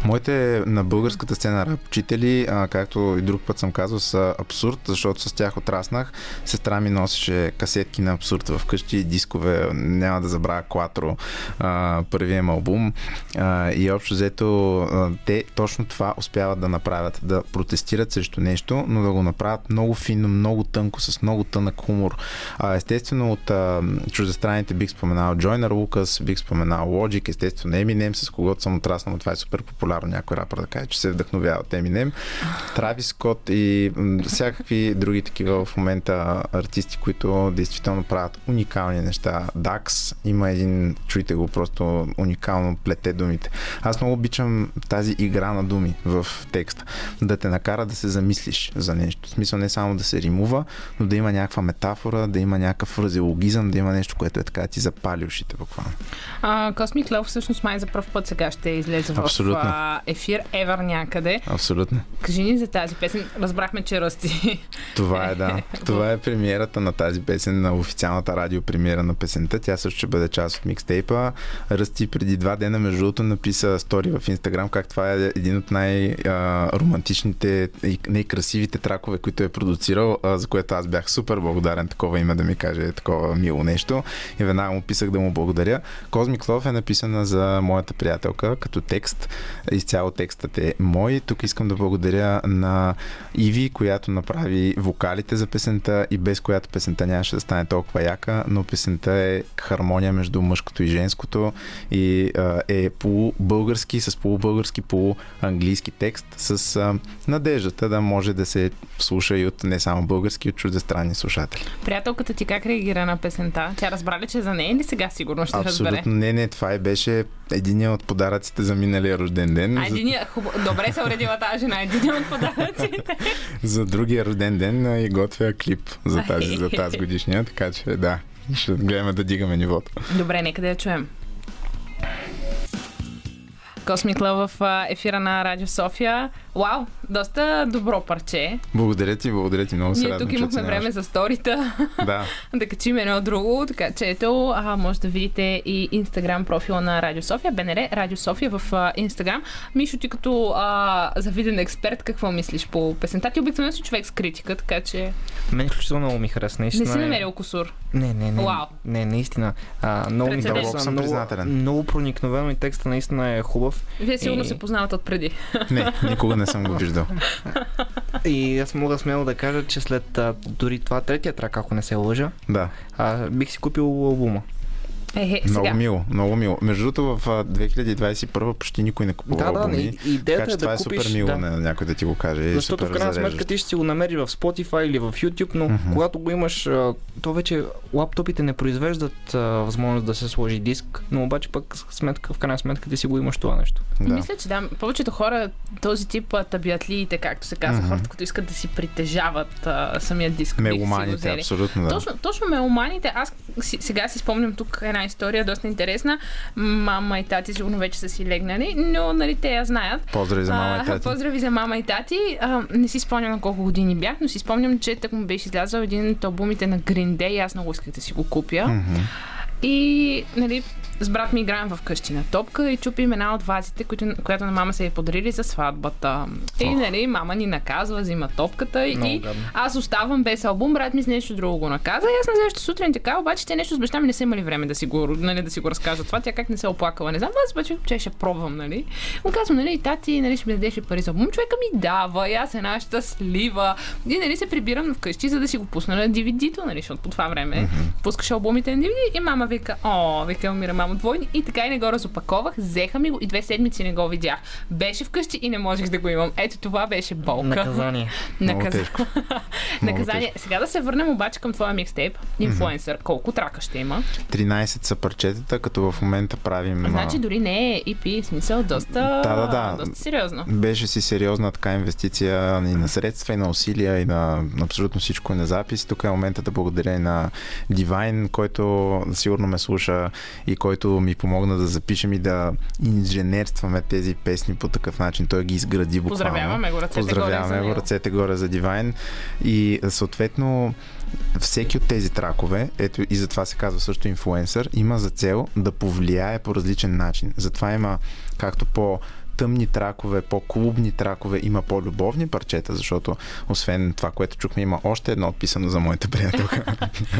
Моите на българската сцена рап учители, а, както и друг път съм казал, са абсурд, защото с тях отраснах. Сестра ми носеше касетки на абсурд в къщи, дискове, няма да забравя Quattro, а, първият албум. А, и общо взето а, те точно това успяват да направят, да протестират срещу нещо, но да го направят много финно, много тънко, с много тънък хумор. А, естествено от а, чуждестраните бих споменал Джойнер Лукас, бих споменал Logic, естествено Eminem, с когото съм отраснал, това е супер популярно някой рапър да каже, че се вдъхновява от Eminem. Травис Скот и всякакви други такива в момента артисти, които действително правят уникални неща. Dax има един, чуйте го, просто уникално плете думите. Аз много обичам тази игра на думи в текста. Да те накара да се замислиш за нещо. В смисъл не само да се римува, но да има някаква метафора, да има някакъв фразеологизъм, да има нещо, което е така да ти запали ушите буквално.
А, Cosmic Love всъщност май за първ път сега ще излезе в
Абсолютно.
А, ефир Евър някъде.
Абсолютно.
Кажи ни за тази песен. Разбрахме, че расти.
Това е, да. Това е премиерата на тази песен, на официалната радио премиера на песента. Тя също ще бъде част от микстейпа. Ръсти преди два дена, между другото, написа стори в Инстаграм, как това е един от най-романтичните и най-красивите тракове, които е продуцирал, за което аз бях супер благодарен такова име да ми каже такова мило нещо. И веднага му писах да му благодаря. Cosmic Love е написана за моята приятелка като текст изцяло текстът е мой. Тук искам да благодаря на Иви, която направи вокалите за песента и без която песента нямаше да стане толкова яка, но песента е хармония между мъжкото и женското и е полубългарски, с полубългарски, полуанглийски текст, с надеждата да може да се слуша и от не само български, от чуждестранни слушатели.
Приятелката ти как реагира на песента? Тя разбра ли, че е за нея или сега сигурно ще
Абсолютно
разбере?
не, не, това е беше един от подаръците за миналия рожден ден.
А
За,
единия, хубаво, добре се уредила тази жена, един от подаръците.
за другия рожден ден и готвя клип за тази, за тази годишния, така че да, ще гледаме да дигаме нивото.
Добре, нека да я чуем. Космик Лъв в ефира на Радио София. Вау, доста добро парче.
Благодаря ти, благодаря ти, много се
Ние тук имахме време за сторита.
Да,
да качим едно друго, така че ето, а, може да видите и инстаграм профила на Радио София, БНР Радио София в инстаграм. Мишо, ти като а, завиден експерт, какво мислиш по песента? Ти обикновено си човек с критика, така че
Мен изключително много ми хареса.
не си
е-
намерил косур.
Не, не, не.
Вау.
Не, наистина. А, много ми.
Дълбоко съм
Много,
признателен.
много проникновено и текста наистина е хубав.
Вие сигурно
И-
се познавате от преди.
не, никога не съм го виждал.
И аз мога смело да кажа, че след а, дори това третия трак, ако не се лъжа,
Да,
а, бих си купил албума.
Е, е,
много
сега.
мило, много мило. Между другото, в а, 2021 почти никой не купува
Да, да,
албуми,
и- идеята
така че
е да
това е
купиш,
супер мило
да.
на някой да ти го каже.
Защото в крайна сметка ти ще си го намериш в Spotify или в YouTube, но
Мгм.
когато го имаш, то вече лаптопите не произвеждат а, възможност да се сложи диск, но обаче пък сметка, в крайна сметка ти си го имаш това нещо.
Да.
Мисля, че да, повечето хора, този тип а, табиатлиите, както се казва,
Мгм.
хората, които искат да си притежават а, самия диск.
Меломаните, абсолютно да.
Точно, точно меломаните. Аз сега си спомням тук една история, доста интересна. Мама и тати сигурно вече са си легнали, но нали, те я знаят.
Поздрави за мама и
А,
тати.
Поздрави за мама и тати. А, не си спомням на колко години бях, но си спомням, че так му беше излязъл един от албумите на Green Day и аз много исках да си го купя.
Мгм.
И, нали, с брат ми играем в къщи на топка и чупим една от вазите, които, която на мама се е подарили за сватбата. И,
Ох.
нали, мама ни наказва, взима топката и, и аз оставам без албум, брат ми с нещо друго го наказа. И аз на следващата сутрин така, обаче те нещо с баща ми не са имали време да си го, нали, да си го разкажат това. Тя как не се е оплакала, не знам, аз обаче че ще пробвам, нали. Му казвам, нали, тати, нали, ще ми дадеш ли пари за албум. Човека ми дава, и аз една щастлива. И, нали, се прибирам вкъщи, за да си го пусна на DVD-то, нали, защото по това време пускаш албумите на DVD и мама вика, о, вика, умира мамо двойни. И така и не го разопаковах, взеха ми го и две седмици не го видях. Беше вкъщи и не можех да го имам. Ето това беше болка.
Наказание.
Наказ- Наказание. Сега да се върнем обаче към твоя микстейп, инфлуенсър. Колко трака ще има?
13 са парчетата, като в момента правим...
Значи дори не е EP, смисъл доста,
Да, да, да.
доста сериозно.
Беше си сериозна така инвестиция и на средства, и на усилия, и на абсолютно всичко и на запис. Тук е момента да благодаря и на Divine, който сигурно ме слуша и който ми помогна да запишем и да инженерстваме тези песни по такъв начин. Той ги изгради буквално.
Поздравяваме го, ръцете горе
Поздравяваме
за
го, ръцете горе за Divine. И съответно всеки от тези тракове, ето и затова се казва също инфлуенсър, има за цел да повлияе по различен начин. Затова има както по тъмни тракове, по-клубни тракове, има по-любовни парчета, защото освен това, което чухме, има още едно отписано за моята приятелка.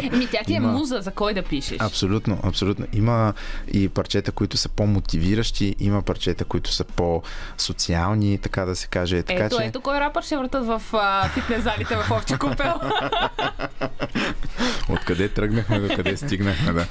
Еми, тя ти е
Има-
муза, за кой да пишеш.
Абсолютно, абсолютно. Има и парчета, които са по-мотивиращи, има парчета, които са по-социални, така да се каже. Така,
ето,
че...
ето кой рапър ще въртат в а, фитнес залите в Овче купел.
Откъде тръгнахме, до къде стигнахме, да.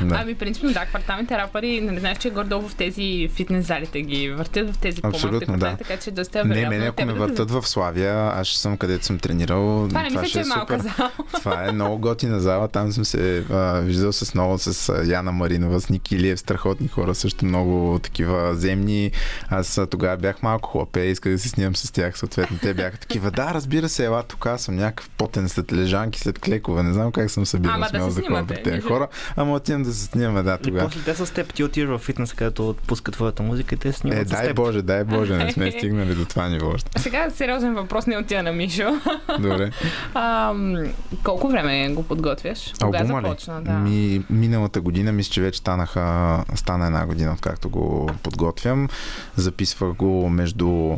да.
Ами, принципно, да, кварталните рапъри, нали знаеш, че гордо в тези фитнес залите ги въртят в тези
Абсолютно, да.
така че доста е
Не,
вероятно
мене ако ме въртат в Славия, аз ще съм където съм тренирал.
Това не мисля,
ще
че е малка
супер.
зала.
Това е много готина зала. Там съм се а, виждал с много с а, Яна Маринова, с Ники Илиев, страхотни хора, също много такива земни. Аз а, тогава бях малко хлапе, исках да се снимам с тях. Съответно, те бяха такива. Да, разбира се, ела тук, аз съм някакъв потен след лежанки, след клекове. Не знам как съм събирал
Ама
смело
се
да ходя при тези хора. Ама отивам да се снимаме, да,
И
тогава.
после те с теб, ти отиваш в фитнес, където отпуска твоята музика и те снимат
Е,
с
дай
теб.
Боже, дай Боже, не сме стигнали до това ниво още.
Сега сериозен въпрос не отива на Мишо.
Добре.
А, колко време го подготвяш? Кога
Албума
започна?
ли?
Да.
Ми, миналата година, мисля, че вече станаха, стана една година, откакто го подготвям. Записвах го между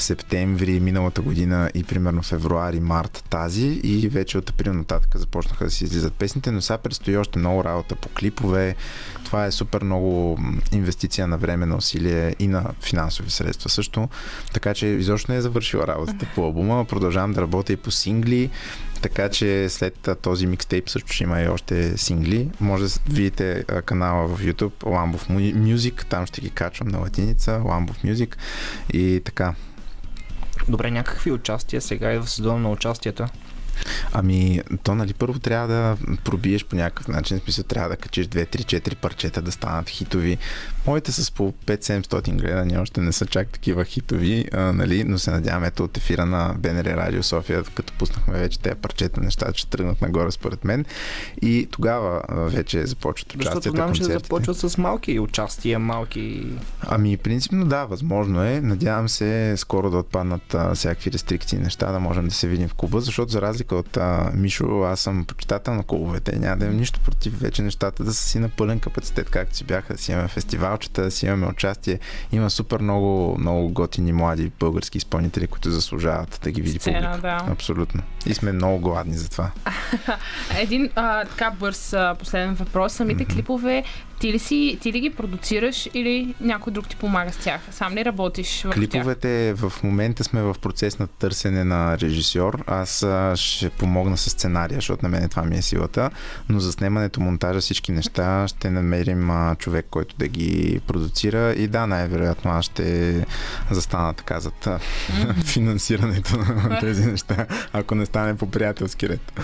септември миналата година и примерно февруари, март тази и вече от април нататък започнаха да си излизат песните, но сега предстои още много работа по клипове. Това е супер много инвестиция на време, на усилие и на финансови средства също. Така че изобщо не е завършила работата по албума. Продължавам да работя и по сингли. Така че след този микстейп също ще има и още сингли. Може да видите канала в YouTube Lambov Mu- Music, там ще ги качвам на латиница, Lambov Music и така.
Добре, някакви участия сега и в сезона на участията.
Ами, то нали първо трябва да пробиеш по някакъв начин, в смисъл трябва да качиш 2-3-4 парчета да станат хитови. Моите с по 5-700 гледания още не са чак такива хитови, а, нали, но се надявам ето от ефира на БНР Радио София, като пуснахме вече тези парчета, нещата ще тръгнат нагоре според мен и тогава вече започват
Защото
участията,
знам, че
концертите.
започват с малки участия, малки...
Ами, принципно да, възможно е. Надявам се скоро да отпаднат а, всякакви рестрикции неща, да можем да се видим в клуба, защото за разлика от а, Мишо, аз съм почитател на клубовете. Няма да имам нищо против вече нещата да са си на пълен капацитет, както си бяха, да си имаме фестивалчета, да си имаме участие. Има супер много, много готини млади български изпълнители, които заслужават да ги види
Сцена,
публика.
да.
Абсолютно. И сме много гладни за това.
Един а, така бърз а, последен въпрос. Самите клипове, ти ли, си, ти ли ги продуцираш или някой друг ти помага с тях? Сам ли работиш тях?
Клиповете в момента сме в процес на търсене на режисьор. Аз ще помогна с сценария, защото на мен това ми е силата. Но за снимането, монтажа, всички неща ще намерим човек, който да ги продуцира. И да, най-вероятно аз ще застана така зад а, финансирането на тези неща, ако не стане по приятелски ред.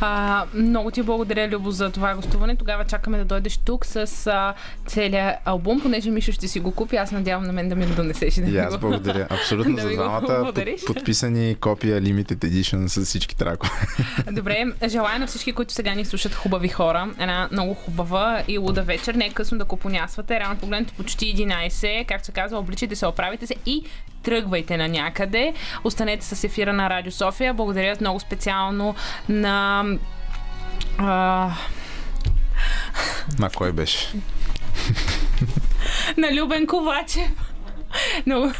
А, много ти благодаря, Любо, за това гостуване. Тогава чакаме да дойдеш тук с а, целият албум, понеже Мишо ще си го купи. Аз надявам на мен да ми го донесеш. Да
И аз
го-
благодаря. Абсолютно
да
за двамата. Под, подписани копия Limited Edition с всички тракове.
Добре, желая на всички, които сега ни слушат хубави хора. Една много хубава и луда вечер. Не е късно да купонясвате. Рано погледнато почти 11. Както се казва, обличайте се, оправите се и тръгвайте на някъде. Останете с ефира на Радио София. Благодаря много специално на... А,
На кой беше?
на Любен Ковачев. На,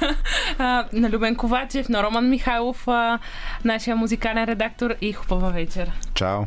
а, на Любен Ковачев, на Роман Михайлов, а, нашия музикален редактор и хубава вечер.
Чао!